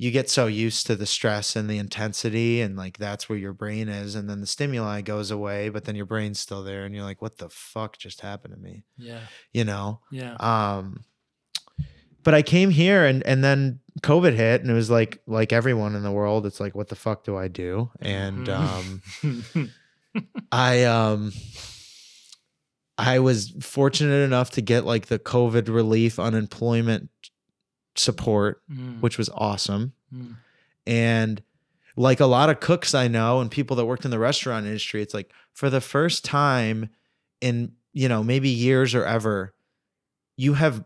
you get so used to the stress and the intensity and like that's where your brain is and then the stimuli goes away but then your brain's still there and you're like what the fuck just happened to me Yeah. you know Yeah. um but i came here and and then covid hit and it was like like everyone in the world it's like what the fuck do i do and Mhm. um i um i was fortunate enough to get like the covid relief unemployment support Mm, which was awesome mm, and like a lot of cooks I know and people that worked in the restaurant industry, it's like for the first time in, you know, maybe years or ever, you have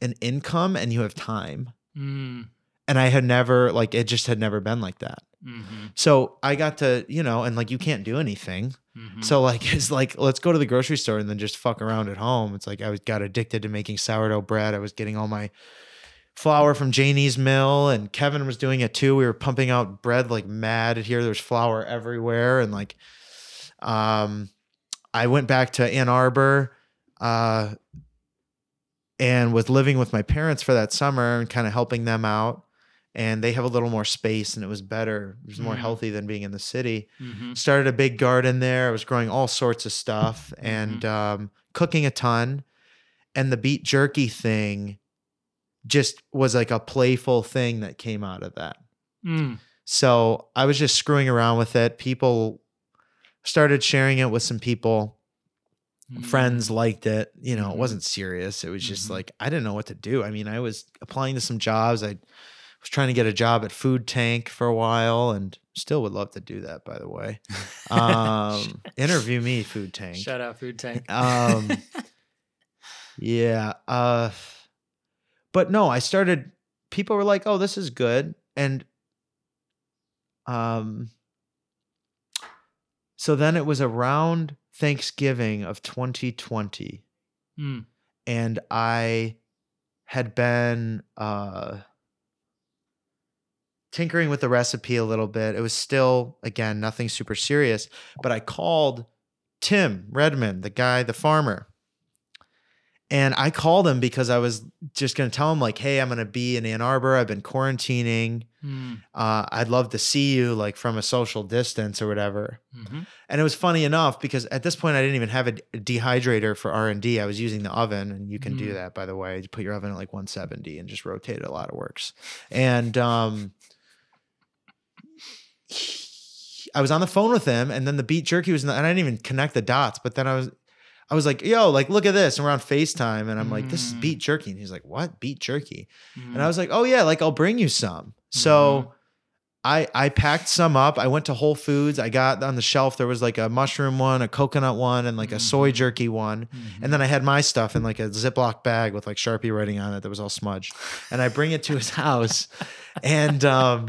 an income and you have time. mm, And I had never, like, it just had never been like that. mhm, So I got to, you know, and like you can't do anything. mhm. So like it's like let's go to the grocery store and then just fuck around at home. It's like I was got addicted to making sourdough bread. I was getting all my flour from Janie's mill and Kevin was doing it too. We were pumping out bread like mad here. There's flour everywhere and like um I went back to Ann Arbor uh and was living with my parents for that summer and kind of helping them out. And they have a little more space and it was better. It was more Mm. healthy than being in the city Mhm. started a big garden there. I was growing all sorts of stuff and um, cooking a ton. And the beet jerky thing just was like a playful thing that came out of that. Mm, So I was just screwing around with it. People started sharing it with some people. mm, Friends liked it. You know, it Mhm. wasn't serious. It was just Mhm. like, I didn't know what to do. I mean, I was applying to some jobs. I was trying to get a job at Food Tank for a while and still would love to do that, by the way. Um, interview me, Food Tank. Shout out Food Tank. Um, Yeah. Uh but no, I started people were like, "Oh, this is good." And um so then it was around Thanksgiving of 2020 Mm, and I had been uh tinkering with the recipe a little bit. It was still again nothing super serious, but I called Tim Redmond, the guy, the farmer. And I called him because I was just going to tell him like, "Hey, I'm going to be in Ann Arbor. I've been quarantining. mm, Uh, I'd love to see you like from a social distance or whatever." mhm. And it was funny enough because at this point I didn't even have a dehydrator for R and D. I was using the oven, and you can do Mm. that by the way. You put your oven at like 170 and just rotate it. A lot of works. And um, I was on the phone with him, and then the beet jerky was, and I didn't even connect the dots. But then I was, I was like, yo, like, look at this. And we're on FaceTime. And I'm like, this is Mm. beet jerky. And he's like, what? Beet jerky? Mm. And I was like, oh, yeah, like, I'll bring you some. So Mm-hmm. I, I packed some up. I went to Whole Foods. I got on the shelf, there was like a mushroom one, a coconut one, and like a soy Mhm. jerky one. Mhm. And then I had my stuff in like a Ziploc bag with like Sharpie writing on it that was all smudged. And I bring it to his house. And um,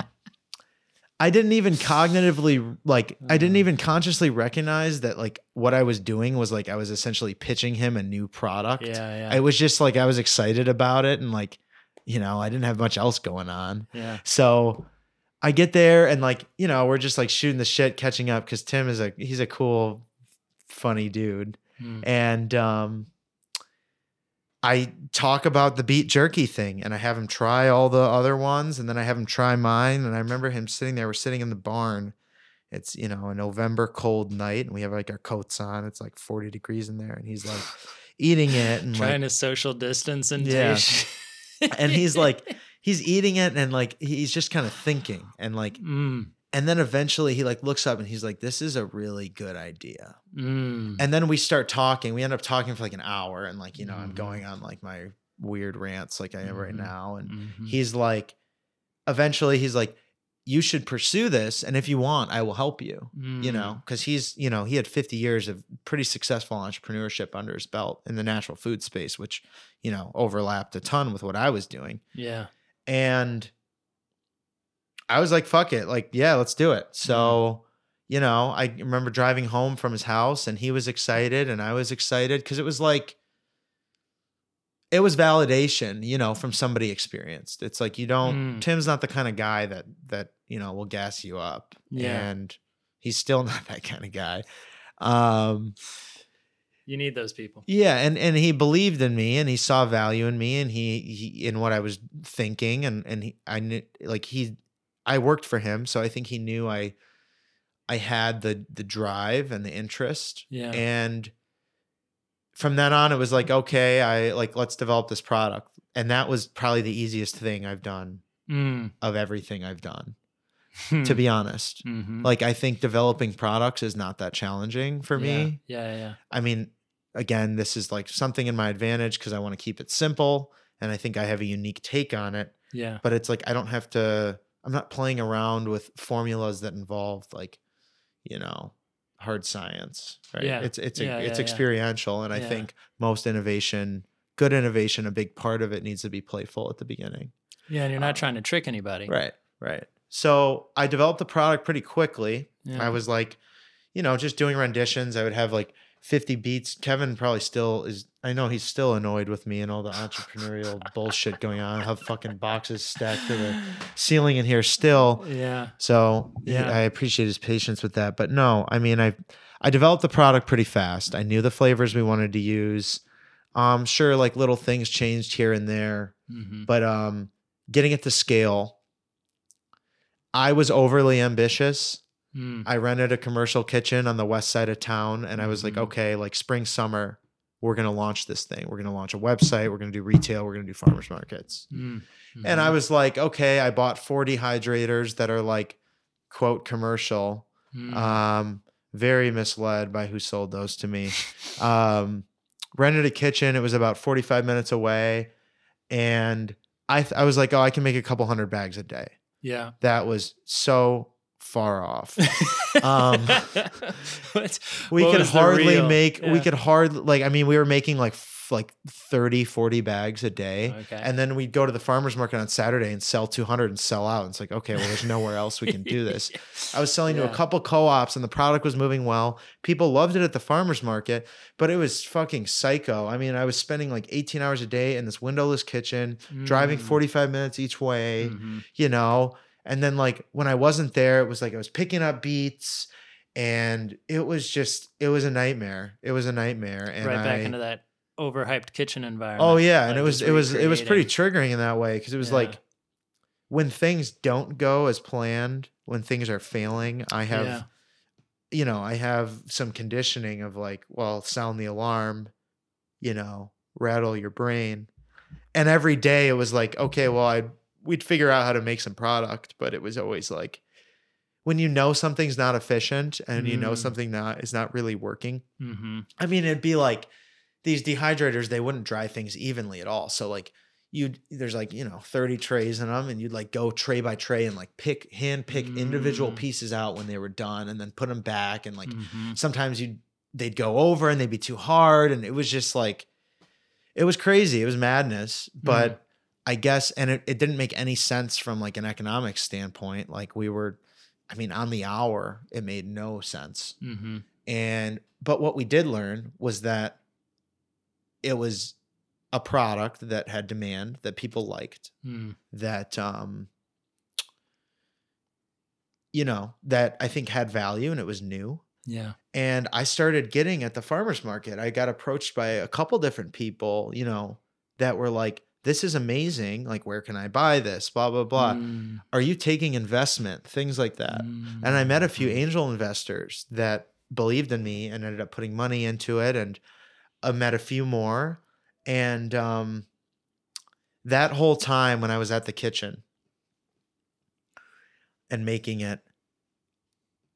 I didn't even cognitively, like, I didn't Mhm. even consciously recognize that like what I was doing was like I was essentially pitching him a new product. yeah, yeah, It was just like I was excited about it and like, you know, I didn't have much else going on. yeah. So I get there and like, you know, we're just like shooting the shit, catching up because Tim is a he's a cool, funny dude. Mm. And um I talk about the beet jerky thing and I have him try all the other ones and then I have him try mine. And I remember him sitting there, we're sitting in the barn. It's, you know, a November cold night and we have like our coats on. It's like 40 degrees in there. And he's like eating it and Trying like, to social distance and Yeah. and he's like, he's eating it and like he's just kind of thinking and like mm, and then eventually he like looks up and he's like this is a really good idea mm, and then we start talking we end up talking for like an hour and like you know i'm Mhm. going on like my weird rants like i am right Mhm. now and mhm. he's like eventually he's like you should pursue this and if you want i will help you you Mm, know because he's you know he had 50 years of pretty successful entrepreneurship under his belt in the natural food space which you know overlapped a ton with what i was doing yeah. and I was like, fuck it. Like, yeah, let's do it. So, you know, I remember driving home from his house and he was excited and I was excited because it was like, it was validation, you know, from somebody experienced. It's like you don't Mm. Tim's not the kind of guy that that, you know, will gas you up. Yeah. And he's still not that kind of guy. Um You need those people. yeah, and and he believed in me, and he saw value in me, and he, he in what I was thinking, and and he, I knew like he, I worked for him, so I think he knew I, I had the the drive and the interest, Yeah. and from then on, it was like okay, I like let's develop this product, and that was probably the easiest thing I've done Mm. of everything I've done, Hmm. to be honest. Mhm. Like I think developing products is not that challenging for me. Yeah, yeah, yeah. I mean, again, this is like something in my advantage because I want to keep it simple and I think I have a unique take on it. Yeah. But it's like I don't have to I'm not playing around with formulas that involve like, you know, hard science. Right. Yeah. It's it's Yeah, it's yeah, yeah. experiential. And I think most innovation, good innovation, a big part of it needs to be playful at the beginning. Yeah, and you're not Um, trying to trick anybody. Right. Right. So I developed the product pretty quickly. I was like, you know, just doing renditions. I would have like 50 beets. Kevin probably still is, I know he's still annoyed with me and all the entrepreneurial bullshit going on. I have fucking boxes stacked to the ceiling in here still. Yeah. So yeah. I appreciate his patience with that. But no, I mean, I, I developed the product pretty fast. I knew the flavors we wanted to use. Um, sure, like little things changed here and there, hmm but um, getting it to scale, I was overly ambitious. Mm. I rented a commercial kitchen on the west side of town and I was like, Mhm. okay, like spring, summer, we're going to launch this thing. We're going to launch a website. We're going to do retail. We're going to do farmers markets. Mm. And I Mhm. was like, okay, I bought 40 hydrators that are like, quote, commercial. Mm. Um, very misled by who sold those to me. Um, rented a kitchen. It was about 45 minutes away. And I, th- I was like, oh, I can make a couple hundred bags a day. yeah. That was so far off. Um, What- we what could hardly make we could hard like i mean we were making like f- like 30 40 bags a day. Okay. and then we'd go to the farmers market on saturday and sell 200 and sell out. And it's like okay well there's nowhere else we can do this. I was selling to a couple co-ops and the product was moving well. People loved it at the farmers market but it was fucking psycho. I mean i was spending like 18 hours a day in this windowless kitchen driving Mm. 45 minutes each way Mhm. you know and then like when i wasn't there it was like i was picking up beets and it was just it was a nightmare it was a nightmare and right back I, into that overhyped kitchen environment. oh yeah and it was it was it was pretty triggering in that way because it was Yeah. like when things don't go as planned when things are failing i have Yeah. you know i have some conditioning of like well sound the alarm you know rattle your brain and every day it was like okay well i we'd figure out how to make some product but it was always like when you know something's not efficient and you know Mm. something not is not really working. Mm-hmm. I mean, it'd be like these dehydrators, they wouldn't dry things evenly at all. So like you there's like, you know, 30 trays in them and you'd like go tray by tray and like pick hand pick individual Mm. pieces out when they were done and then put them back and like mm-hmm. sometimes you they'd go over and they'd be too hard and it was just like it was crazy. It was madness, but I guess and it, it didn't make any sense from like an economic standpoint. Like we were I mean on the hour, it made no sense. Mm-hmm. And but what we did learn was that it was a product that had demand that people liked Mm. that um you know that I think had value and it was new Yeah. and I started getting at the farmers market I got approached by a couple different people you know that were like this is amazing like where can I buy this blah blah blah Mm. are you taking investment things like that and I met a few Mhm. angel investors that believed in me and ended up putting money into it. And I met a few more. And um, that whole time when I was at the kitchen and making it,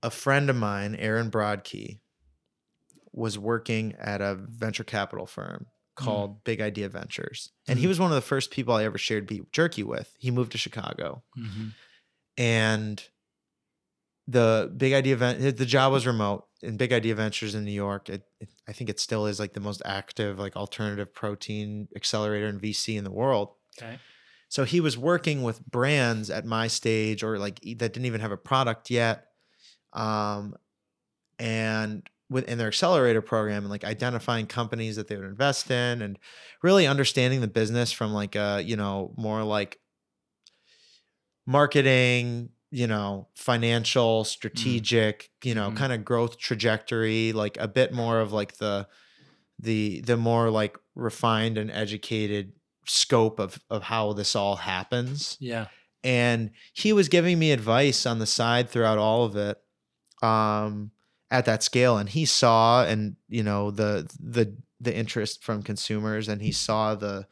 a friend of mine, Aaron Broadkey, was working at a venture capital firm called Big Idea Ventures. And he Mm. was one of the first people I ever shared beet jerky with. He moved to Chicago Mhm. and the big idea event the job was remote and big idea ventures in new york it, it, i think it still is like the most active like alternative protein accelerator and vc in the world Okay. so he was working with brands at my stage or like that didn't even have a product yet um and within their accelerator program and like identifying companies that they would invest in and really understanding the business from like a you know more like marketing you know financial strategic you know Mhm. kind of growth trajectory like a bit more of like the the the more like refined and educated scope of of how this all happens Yeah. and he was giving me advice on the side throughout all of it um at that scale and he saw and you know the the the interest from consumers and he saw the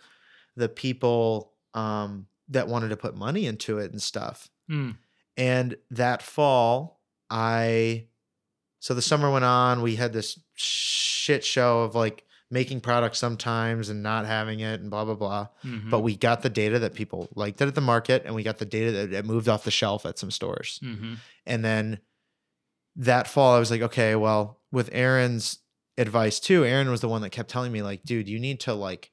the people um that wanted to put money into it and stuff Mm. and that fall i so the summer went on we had this shit show of like making products sometimes and not having it and blah blah blah Mhm. but we got the data that people liked it at the market and we got the data that it moved off the shelf at some stores Mhm. and then that fall i was like okay well with aaron's advice too aaron was the one that kept telling me like dude you need to like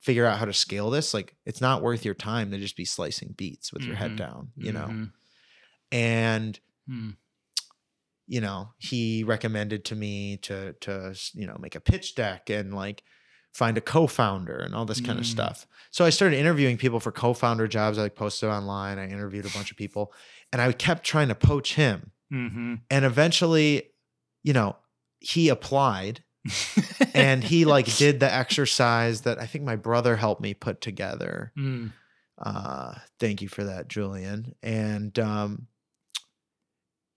figure out how to scale this like it's not worth your time to just be slicing beets with your head Mhm. down you know Mhm. and Mm. you know he recommended to me to to you know make a pitch deck and like find a co-founder and all this kind of Mm. stuff so i started interviewing people for co-founder jobs i like posted online i interviewed a bunch of people and i kept trying to poach him Mhm. and eventually you know he applied and he like did the exercise that i think my brother helped me put together Mm. uh thank you for that julian and um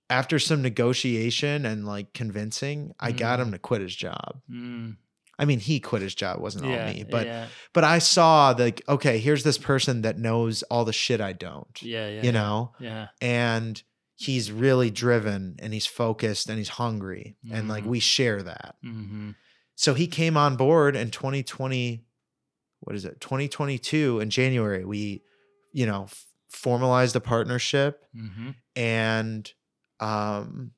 after some negotiation and like convincing i got him to quit his job Mm. i mean he quit his job it wasn't Yeah. all me but yeah. but i saw like okay here's this person that knows all the shit i don't Yeah. Yeah. you know Yeah. and he's really driven and he's focused and he's hungry and like Mhm. we share that Mm-hmm. so he came on board in 2020 what is it 2022 in january we you know f- formalized a partnership Mm-hmm. and um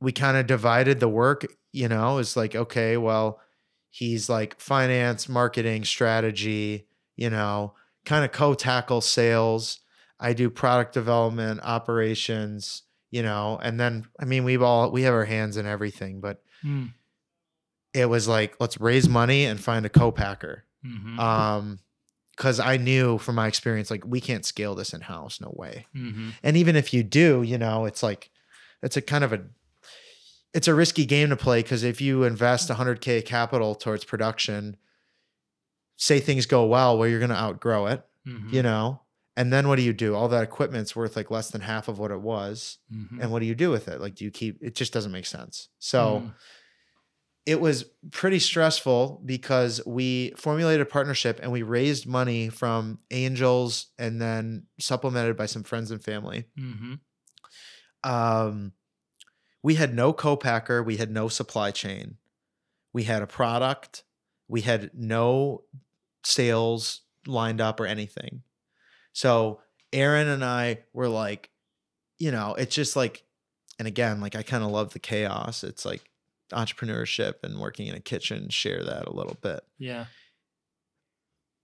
we kind of divided the work you know it's like okay well he's like finance marketing strategy you know kind of co-tackle sales i do product development operations you know and then i mean we've all we have our hands in everything but Mm. it was like let's raise money and find a co-packer Mm-hmm. um because i knew from my experience like we can't scale this in house no way mm-hmm. and even if you do you know it's like it's a kind of a it's a risky game to play because if you invest 100k capital towards production say things go well where you're going to outgrow it Mm-hmm. you know and then what do you do all that equipment's worth like less than half of what it was Mm-hmm. and what do you do with it like do you keep it just doesn't make sense so Mm. it was pretty stressful because we formulated a partnership and we raised money from angels and then supplemented by some friends and family Mm-hmm. um, we had no co-packer, we had no supply chain. We had a product, we had no sales lined up or anything. So Aaron and I were like, you know, it's just like, and again, like I kind of love the chaos. It's like entrepreneurship and working in a kitchen, share that a little bit. Yeah.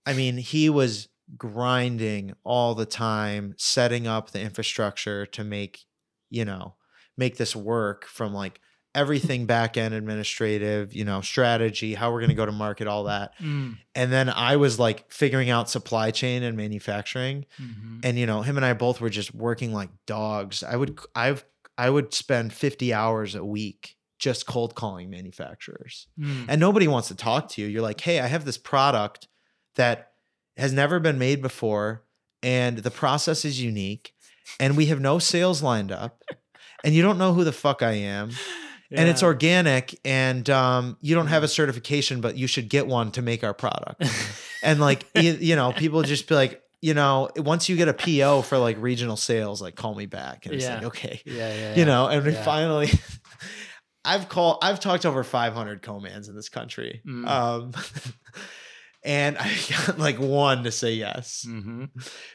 I mean, he was grinding all the time, setting up the infrastructure to make, you know, make this work from like everything back end administrative, you know, strategy, how we're going to go to market, all that. Mm. And then I was like figuring out supply chain and manufacturing. hmm And, you know, him and I both were just working like dogs. I would, I've, I would spend 50 hours a week just cold calling manufacturers Mm. and nobody wants to talk to you. You're like, hey, I have this product that has never been made before, and the process is unique, and we have no sales lined up, and you don't know who the fuck I am, and it's organic, and um, you don't have a certification, but you should get one to make our product. and like, you, you know, people just be like, you know, once you get a PO for like regional sales, like call me back, and it's like, okay, yeah, yeah, you know and we finally i've called i've talked to over 500 co-mans in this country Mm. um and i got like one to say yes Mhm.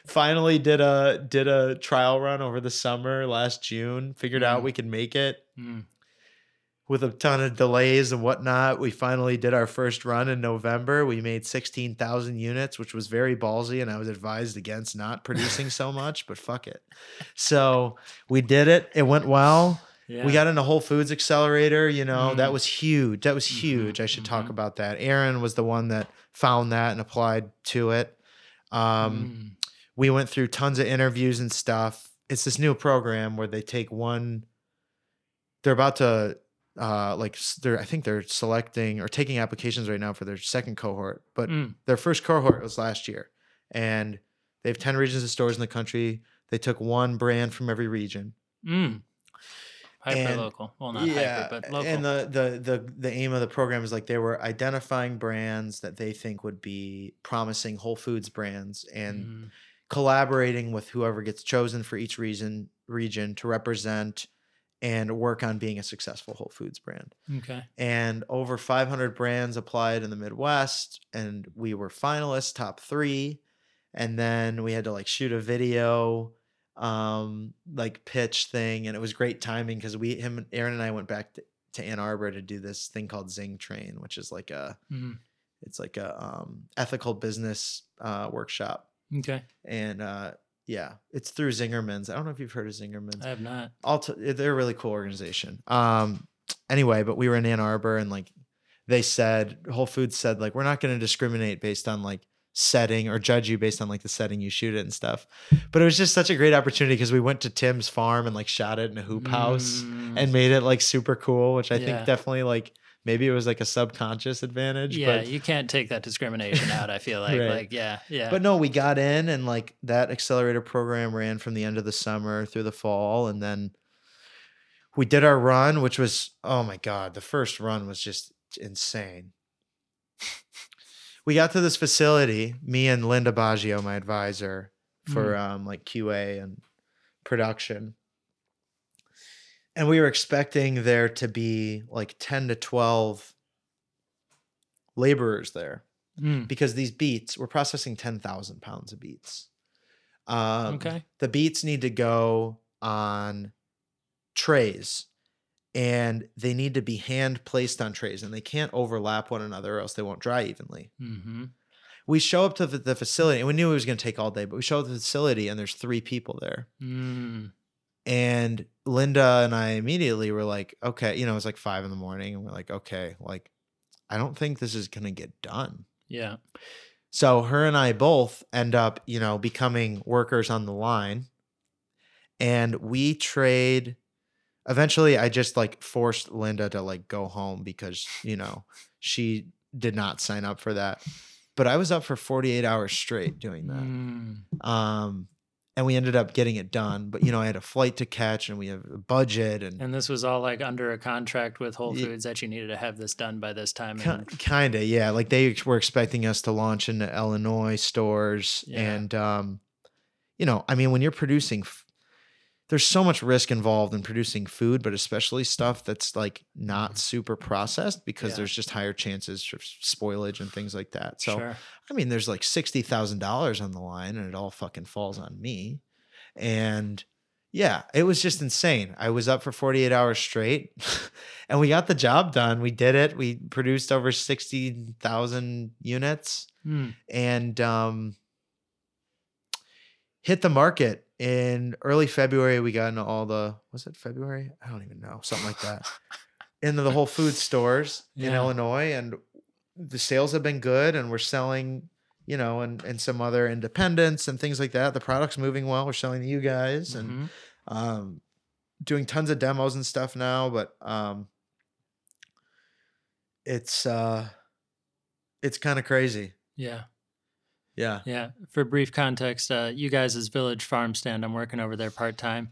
finally did a did a trial run over the summer last june figured out Mm. we could make it Mm. With a ton of delays and whatnot we finally did our first run in november we made 16000 units which was very ballsy and i was advised against not producing so much but fuck it so we did it it went well Yeah. we got into Whole Foods Accelerator, you know, that Mm. was huge. That was Mhm, huge. I should talk mhm. about that. Aaron was the one that found that and applied to it. Um, Mm. We went through tons of interviews and stuff. It's this new program where they take one, they're about to, uh, like, they're, I think they're selecting or taking applications right now for their second cohort, but Mm. their first cohort was last year. And they have 10 regions of stores in the country. They took one brand from every region. Mm. Hyper And- local. Well, not hyper, but local. And the, the the the aim of the program is like they were identifying brands that they think would be promising Whole Foods brands and Mm. collaborating with whoever gets chosen for each region region to represent and work on being a successful Whole Foods brand. Okay. And over 500 brands applied in the Midwest, and we were finalists, top three. And then we had to like shoot a video, um, like pitch thing, and it was great timing because we, him, and Aaron, and I went back to, to Ann Arbor to do this thing called ZingTrain, which is like a, Mm. it's like a um, ethical business uh, workshop, Okay. and uh, yeah, it's through Zingerman's. I don't know if you've heard of Zingerman's I have not. all t- they're a really cool organization. Um, anyway, but we were in Ann Arbor and like they said, Whole Foods said like we're not going to discriminate based on like setting or judge you based on like the setting you shoot it and stuff. But it was just such a great opportunity because we went to Tim's farm and like shot it in a hoop house Mm. and made it like super cool, which I Yeah. think definitely like maybe it was like a subconscious advantage. yeah, but you can't take that discrimination out. I feel like, Right. like, yeah, yeah. But no, we got in and like that accelerator program ran from the end of the summer through the fall. And then we did our run, which was, oh my God, the first run was just insane. we got to this facility, me and Linda Baggio, my advisor for um, like QA and production. And we were expecting there to be like 10 to 12 laborers there Mm. because these beets we're processing 10,000 pounds of beets. Um, Okay. The beets need to go on trays and they need to be hand placed on trays and they can't overlap one another or else they won't dry evenly. hmm We show up to the, the facility and we knew it was going to take all day, but we show up to the facility and there's three people there. Mm. And Linda and I immediately were like, okay, you know, it was like five in the morning and we're like, okay, like, I don't think this is going to get done. Yeah. So her and I both end up, you know, becoming workers on the line. And we trade eventually I just like forced Linda to like go home because, you know, she did not sign up for that. But I was up for 48 hours straight doing that. Mm. Um and we ended up getting it done, but you know, I had a flight to catch and we have a budget and And this was all like under a contract with Whole Foods that you needed to have this done by this time. And Kinda, yeah. Like they were expecting us to launch into Illinois stores, Yeah. and um, you know, I mean, when you're producing, f- there's so much risk involved in producing food, but especially stuff that's like Mm-hmm. not super processed because Yeah. there's just higher chances for spoilage and things like that. So sure. I mean, there's like sixty thousand dollars on the line, and it all fucking falls on me. And yeah, it was just insane. I was up for 48 hours straight, and we got the job done. We did it. We produced over sixty thousand units, Hmm. and um, hit the market in early February. We got into all the was it February? I don't even know, something like that. into the Whole Food stores in Illinois, and the sales have been good, and we're selling, you know, and and some other independents and things like that. The product's moving well. We're selling to you guys, and Mhm. um, doing tons of demos and stuff now. But um, it's uh, it's kind of crazy. Yeah. Yeah. Yeah. For brief context, uh, you guys' as Village Farm Stand, I'm working over there part time.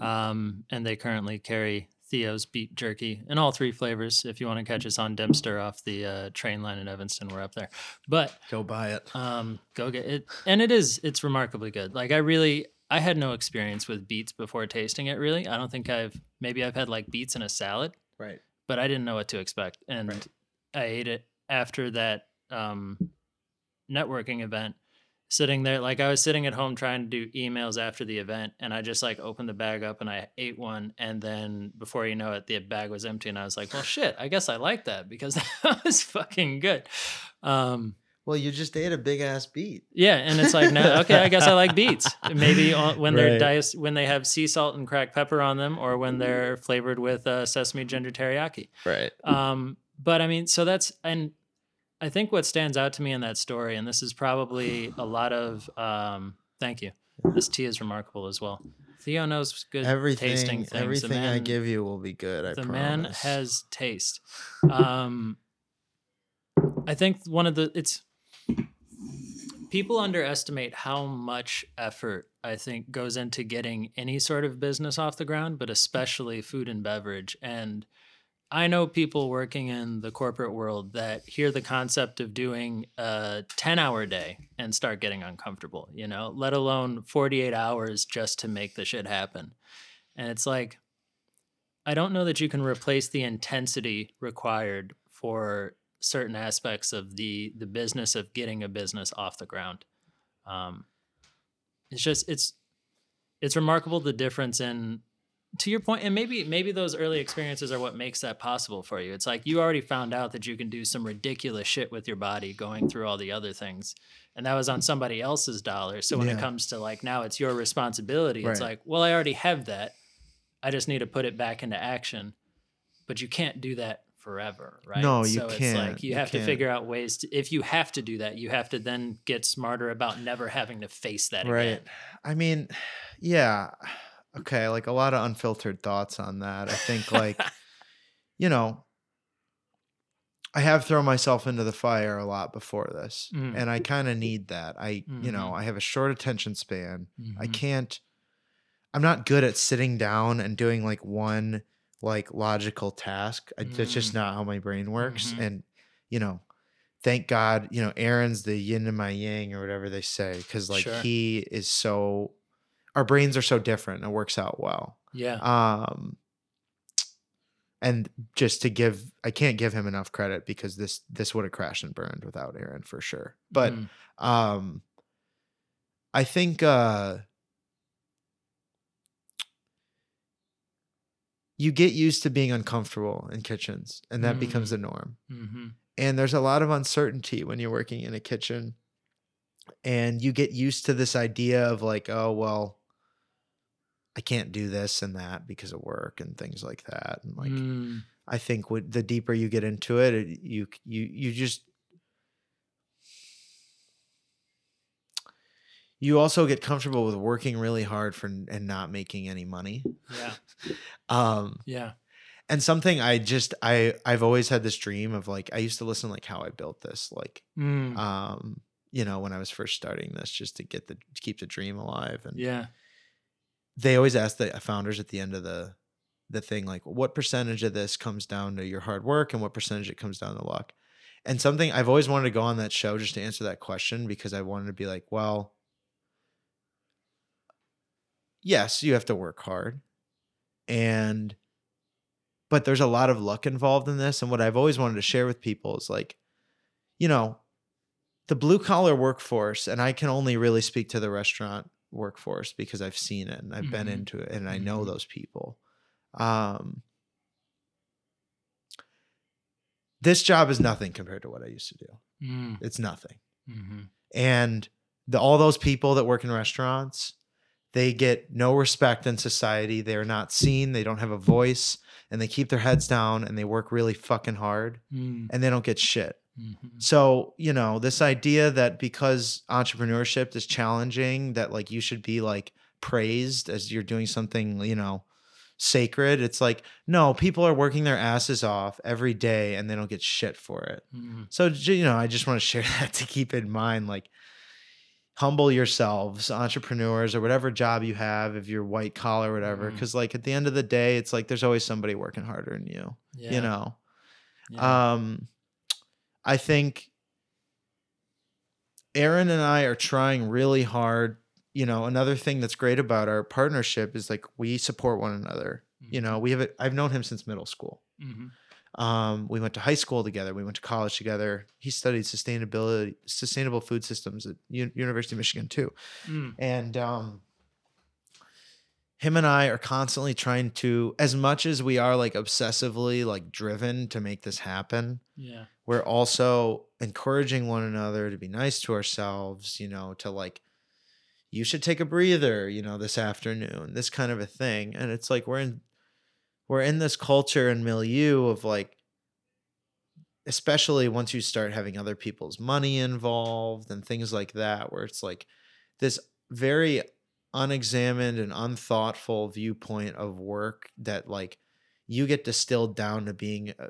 Um, and they currently carry Theo's beet jerky in all three flavors. If you want to catch us on Dempster off the uh, train line in Evanston, we're up there. But Go buy it. um, go get it. And it is, it's remarkably good. Like, I really, I had no experience with beets before tasting it, really. I don't think I've, maybe I've had like beets in a salad, Right. but I didn't know what to expect. And Right. I ate it after that um, networking event, sitting there. Like I was sitting at home trying to do emails after the event, and I just like opened the bag up and I ate one. And then before you know it, the bag was empty. And I was like, well, shit, I guess I like that because that was fucking good. Um, Well, you just ate a big ass beet. yeah, and it's like now, okay, I guess I like beets. Maybe when they're Right. diced, when they have sea salt and cracked pepper on them, or when they're flavored with uh, sesame ginger teriyaki. Right. Um, but I mean, so that's and I think what stands out to me in that story, and this is probably a lot of um, thank you. This tea is remarkable as well. Theo knows good Everything, tasting things. Everything I give you will be good. I the promise. man has taste. Um, I think one of the it's people underestimate how much effort I think goes into getting any sort of business off the ground, but especially food and beverage. And I know people working in the corporate world that hear the concept of doing a 10 hour day and start getting uncomfortable, you know, let alone 48 hours just to make the shit happen. And it's like, I don't know that you can replace the intensity required for certain aspects of the the business of getting a business off the ground. Um, it's just it's it's remarkable the difference in to your point and maybe maybe those early experiences are what makes that possible for you it's like you already found out that you can do some ridiculous shit with your body going through all the other things and that was on somebody else's dollar so when it comes to like now it's your responsibility it's like well i already have that i just need to put it back into action but you can't do that forever right No, you so can't. like you You have to can't. figure out ways to if you have to do that you have to then get smarter about never having to face that Right. again I mean, yeah. Okay, like a lot of unfiltered thoughts on that. I think like you know, I have thrown myself into the fire a lot before this, Mm. and I kind of need that. I, you know, Mhm. I have a short attention span. I Mhm. can't. I'm not good at sitting down and doing like one like logical task. I, That's just Mm. not how my brain works. Mhm. And you know, thank God, you know, Aaron's the yin and my yang or whatever they say, because like Sure. he is so. Our brains are so different. and It works out well yeah um and just to give i can't give him enough credit because this this would have crashed and burned without aaron for sure but Mm. um i think uh you get used to being uncomfortable in kitchens and that becomes the norm Mhm. and there's a lot of uncertainty when you're working in a kitchen and you get used to this idea of like oh well i can't do this and that because of work and things like that and like Mm. i think what the deeper you get into it, it you you you just you also get comfortable with working really hard for and not making any money yeah um yeah and something i just i i've always had this dream of like i used to listen like how i built this like Mm. um you know when i was first starting this just to get the to keep the dream alive and yeah they always ask the founders at the end of the the thing like what percentage of this comes down to your hard work and what percentage it comes down to luck and something i've always wanted to go on that show just to answer that question because i wanted to be like well yes, you have to work hard. And but there's a lot of luck involved in this and what I've always wanted to share with people is like you know, the blue collar workforce and I can only really speak to the restaurant workforce because I've seen it and I've been Mhm. into it and I know Mhm. those people. Um this job is nothing compared to what I used to do. Mm, It's nothing mhm. and the, all those people that work in restaurants they get no respect in society they're not seen they don't have a voice and they keep their heads down and they work really fucking hard Mm, and they don't get shit mhm. so you know this idea that because entrepreneurship is challenging that like you should be like praised as you're doing something you know sacred it's like no people are working their asses off every day and they don't get shit for it Mm, so you know, I just want to share that to keep in mind. Like, humble yourselves, entrepreneurs, or whatever job you have, if you're white collar, or whatever. Because like at the end of the day, it's like there's always somebody working harder than you. yeah, You know. yeah. Um, I think Aaron and I are trying really hard. You know, another thing that's great about our partnership is like we support one another. You know, we have. A, I've known him since middle school. Mhm. Um, we went to high school together. We went to college together. He studied sustainability, sustainable food systems at U- University of Michigan too. Mm, And um, him and I are constantly trying to, as much as we are like obsessively like driven to make this happen, yeah, we're also encouraging one another to be nice to ourselves. You know, to like, you should take a breather. You know, this afternoon, this kind of a thing. And it's like we're in we're in this culture and milieu of like especially once you start having other people's money involved and things like that where it's like this very unexamined and unthoughtful viewpoint of work that like you get distilled down to being uh,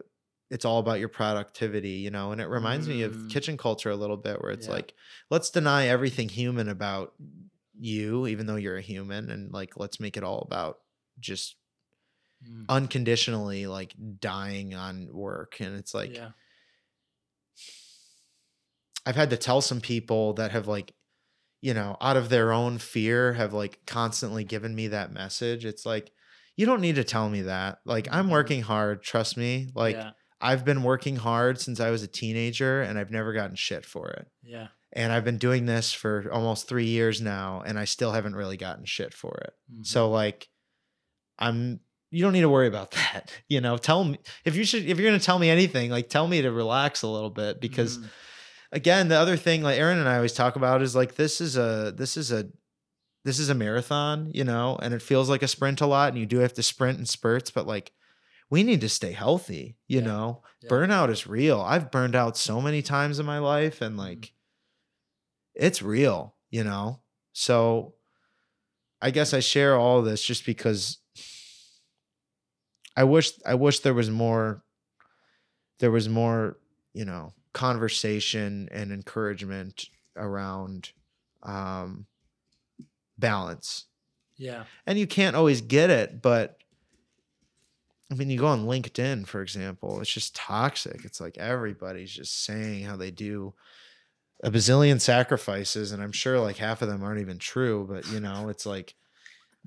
it's all about your productivity you know and it reminds me of Mm. kitchen culture a little bit where it's Yeah. like let's deny everything human about you even though you're a human and like let's make it all about just mm, unconditionally like dying on work. And it's like yeah, i've had to tell some people that have like you know out of their own fear have like constantly given me that message. It's like you don't need to tell me that. Like i'm Mhm. working hard trust me. Like yeah, i've been working hard since i was a teenager and i've never gotten shit for it yeah, and i've been doing this for almost three years now and i still haven't really gotten shit for it mhm. So like I'm you don't need to worry about that. You know, tell me if you should if you're gonna tell me anything, like tell me to relax a little bit because Mhm. again, the other thing like Aaron and I always talk about is like this is a this is a this is a marathon, you know, and it feels like a sprint a lot and you do have to sprint in spurts, but like we need to stay healthy, you Yeah. know. Yeah. Burnout is real. I've burned out so many times in my life and Mhm. like it's real, you know. So I guess I share all this just because I wish I wish there was more there was more, you know, conversation and encouragement around um balance. yeah, And you can't always get it, but I mean, you go on LinkedIn, for example, it's just toxic. It's like everybody's just saying how they do a bazillion sacrifices, and I'm sure like half of them aren't even true, but you know, it's like,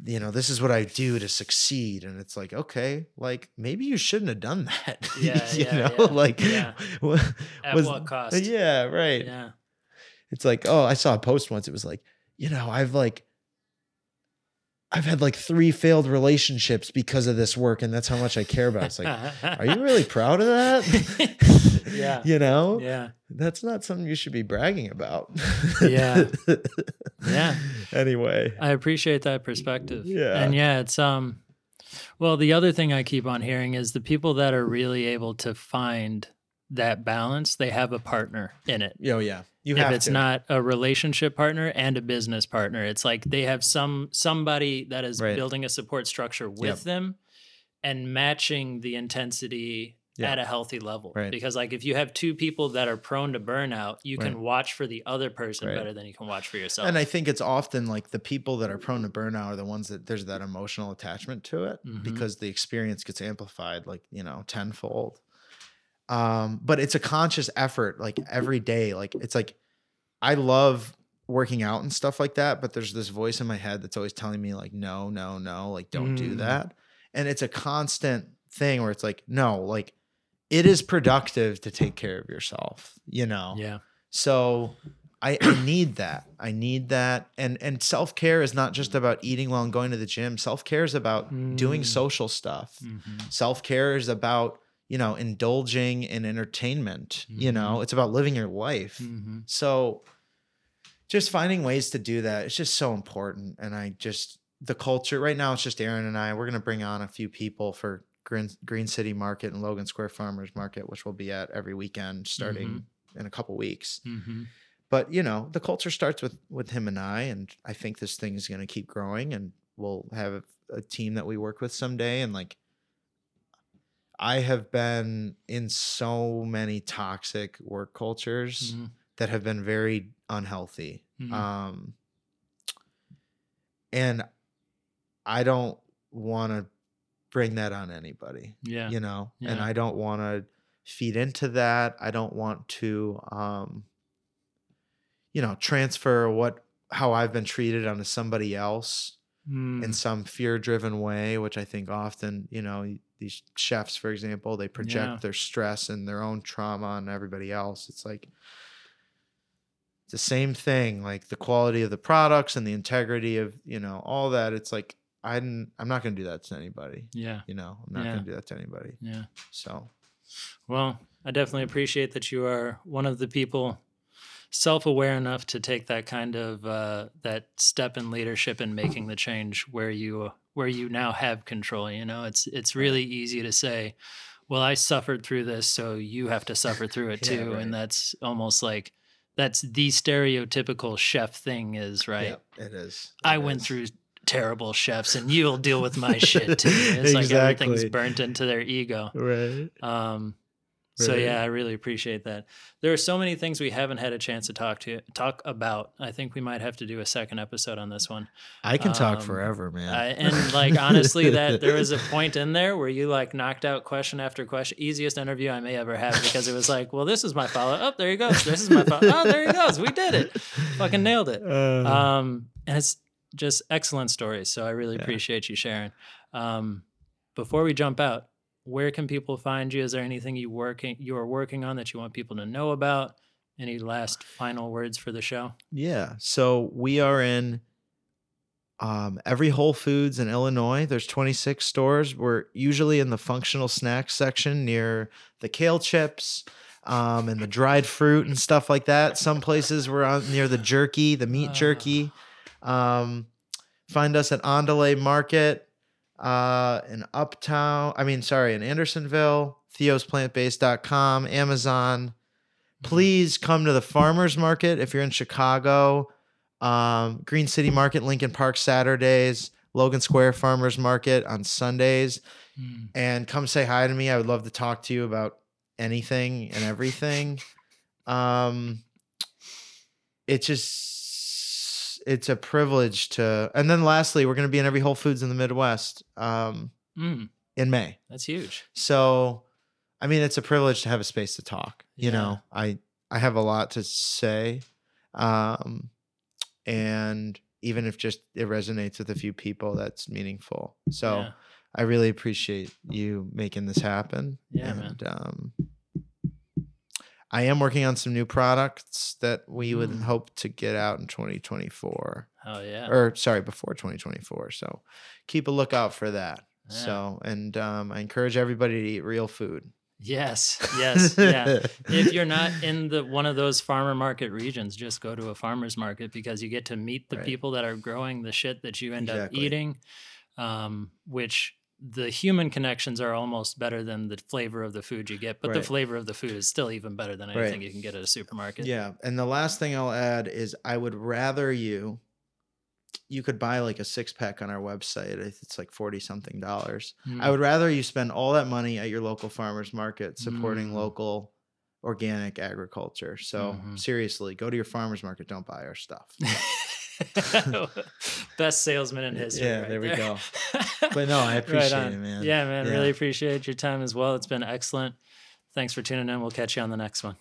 you know, this is what I do to succeed. And it's like, okay, like maybe you shouldn't have done that. Yeah, you yeah, know, yeah, like yeah. wa- At was- what cost? Yeah, right yeah, it's like oh i saw a post once it was like you know i've like i've had like three failed relationships because of this work and that's how much i care about it's like are you really proud of that Yeah. you know yeah, that's not something you should be bragging about Yeah. Yeah. anyway I appreciate that perspective. Yeah. And yeah, it's um well, the other thing I keep on hearing is the people that are really able to find that balance, they have a partner in it. oh yeah you if it's to. not a relationship partner and a business partner, it's like they have some somebody that is Right. building a support structure with Yep. them and matching the intensity Yeah. at a healthy level. Right. Because like if you have two people that are prone to burnout, you Right. can watch for the other person Right. better than you can watch for yourself. and I think it's often like the people that are prone to burnout are the ones that there's that emotional attachment to it Mhm. because the experience gets amplified like, you know, tenfold. Um, but it's a conscious effort like every day. Like it's like I love working out and stuff like that, but there's this voice in my head that's always telling me like no, no, no, like don't do Mm. that. And it's a constant thing where it's like no, like it is productive to take care of yourself, you know. Yeah. So I, I need that. I need that. And and self care is not just about eating well and going to the gym. Self care is about doing Mm. social stuff. Mhm. Self care is about you know indulging in entertainment. You know, it's about living your life. Mhm. So just finding ways to do that it's just so important. And I just the culture right now it's just Aaron and I. We're gonna bring on a few people for Green, Green City Market and Logan Square Farmers Market, which we'll be at every weekend starting in a couple weeks Mhm. but you know the culture starts with with him and i and i think this thing is going to keep growing and we'll have a team that we work with someday and like i have been in so many toxic work cultures Mhm. that have been very unhealthy Mhm. um and i don't want to bring that on anybody Yeah. you know and i don't want to feed into that i don't want to um you know transfer what how i've been treated onto somebody else Mm. in some fear driven way which i think often you know these chefs for example they project Yeah. their stress and their own trauma on everybody else it's like it's the same thing like the quality of the products and the integrity of you know all that it's like i didn't i'm not going to do that to anybody Yeah. you know i'm not Yeah. going to do that to anybody Yeah. so Well, I definitely appreciate that you are one of the people self-aware enough to take that kind of uh, that step in leadership and making the change where you where you now have control. You know, it's it's really easy to say, "Well, I suffered through this, so you have to suffer through it Yeah, too," right. and that's almost like that's the stereotypical chef thing is right. yeah, it is I It went through terrible chefs, and you'll deal with my shit too. It's like everything's burnt into their ego. right Um, so yeah, I really appreciate that. There are so many things we haven't had a chance to talk to talk about. I think we might have to do a second episode on this one. i can talk Um, forever man I, and like honestly, that there was a point in there where you like knocked out question after question. Easiest interview I may ever have because it was like, well, this is my follow. Oh, there he goes. This is my follow. Oh, there he goes. We did it. Fucking nailed it. Uh, Um, and it's just excellent stories. So I really Yeah. appreciate you sharing. Um, before we jump out, where can people find you? Is there anything you working you are working on that you want people to know about? Any last final words for the show? Yeah. So we are in um, every Whole Foods in Illinois. There's 26 stores. We're usually in the functional snacks section near the kale chips um, and the dried fruit and stuff like that. Some places we're on near the jerky, the meat Ah. jerky. Um, find us at Andale Market uh, in Uptown. I mean, sorry, in Andersonville, theosplantbased.com, Amazon. Please come to the farmers market if you're in chicago. Um, green city market lincoln park saturdays logan square farmers market on sundays. Mm. and come say hi to me. I would love to talk to you about anything and everything. Um, it's just it's a privilege to and then lastly we're going to be in every whole foods in the midwest um, Mm, in may that's huge. so, I mean, it's a privilege to have a space to talk. You Yeah. know, I I have a lot to say, um, and even if just it resonates with a few people, that's meaningful. So, Yeah. I really appreciate you making this happen. Yeah, man. and, Um, I am working on some new products that we would Mm. hope to get out in 2024, Oh yeah. or sorry, before 2024. So, keep a lookout for that. Yeah. So, and um, I encourage everybody to eat real food. Yes. Yes. yeah. if you're not in the one of those farmer market regions, just go to a farmer's market because you get to meet the Right. people that are growing the shit that you end up eating, um, which the human connections are almost better than the flavor of the food you get, but the flavor of the food is still even better than anything Right. you can get at a supermarket. Yeah, and the last thing I'll add is I would rather you you could buy like a six pack on our website. It's like 40 something dollars. Mm. I would rather you spend all that money at your local farmers market supporting Mm. local organic agriculture. So Mhm. seriously, go to your farmers market, don't buy our stuff. Best salesman in history. Yeah, right there we there. go. But no, I appreciate on. it, man. Yeah, man. Yeah. Really appreciate your time as well. It's been excellent. Thanks for tuning in. We'll catch you on the next one.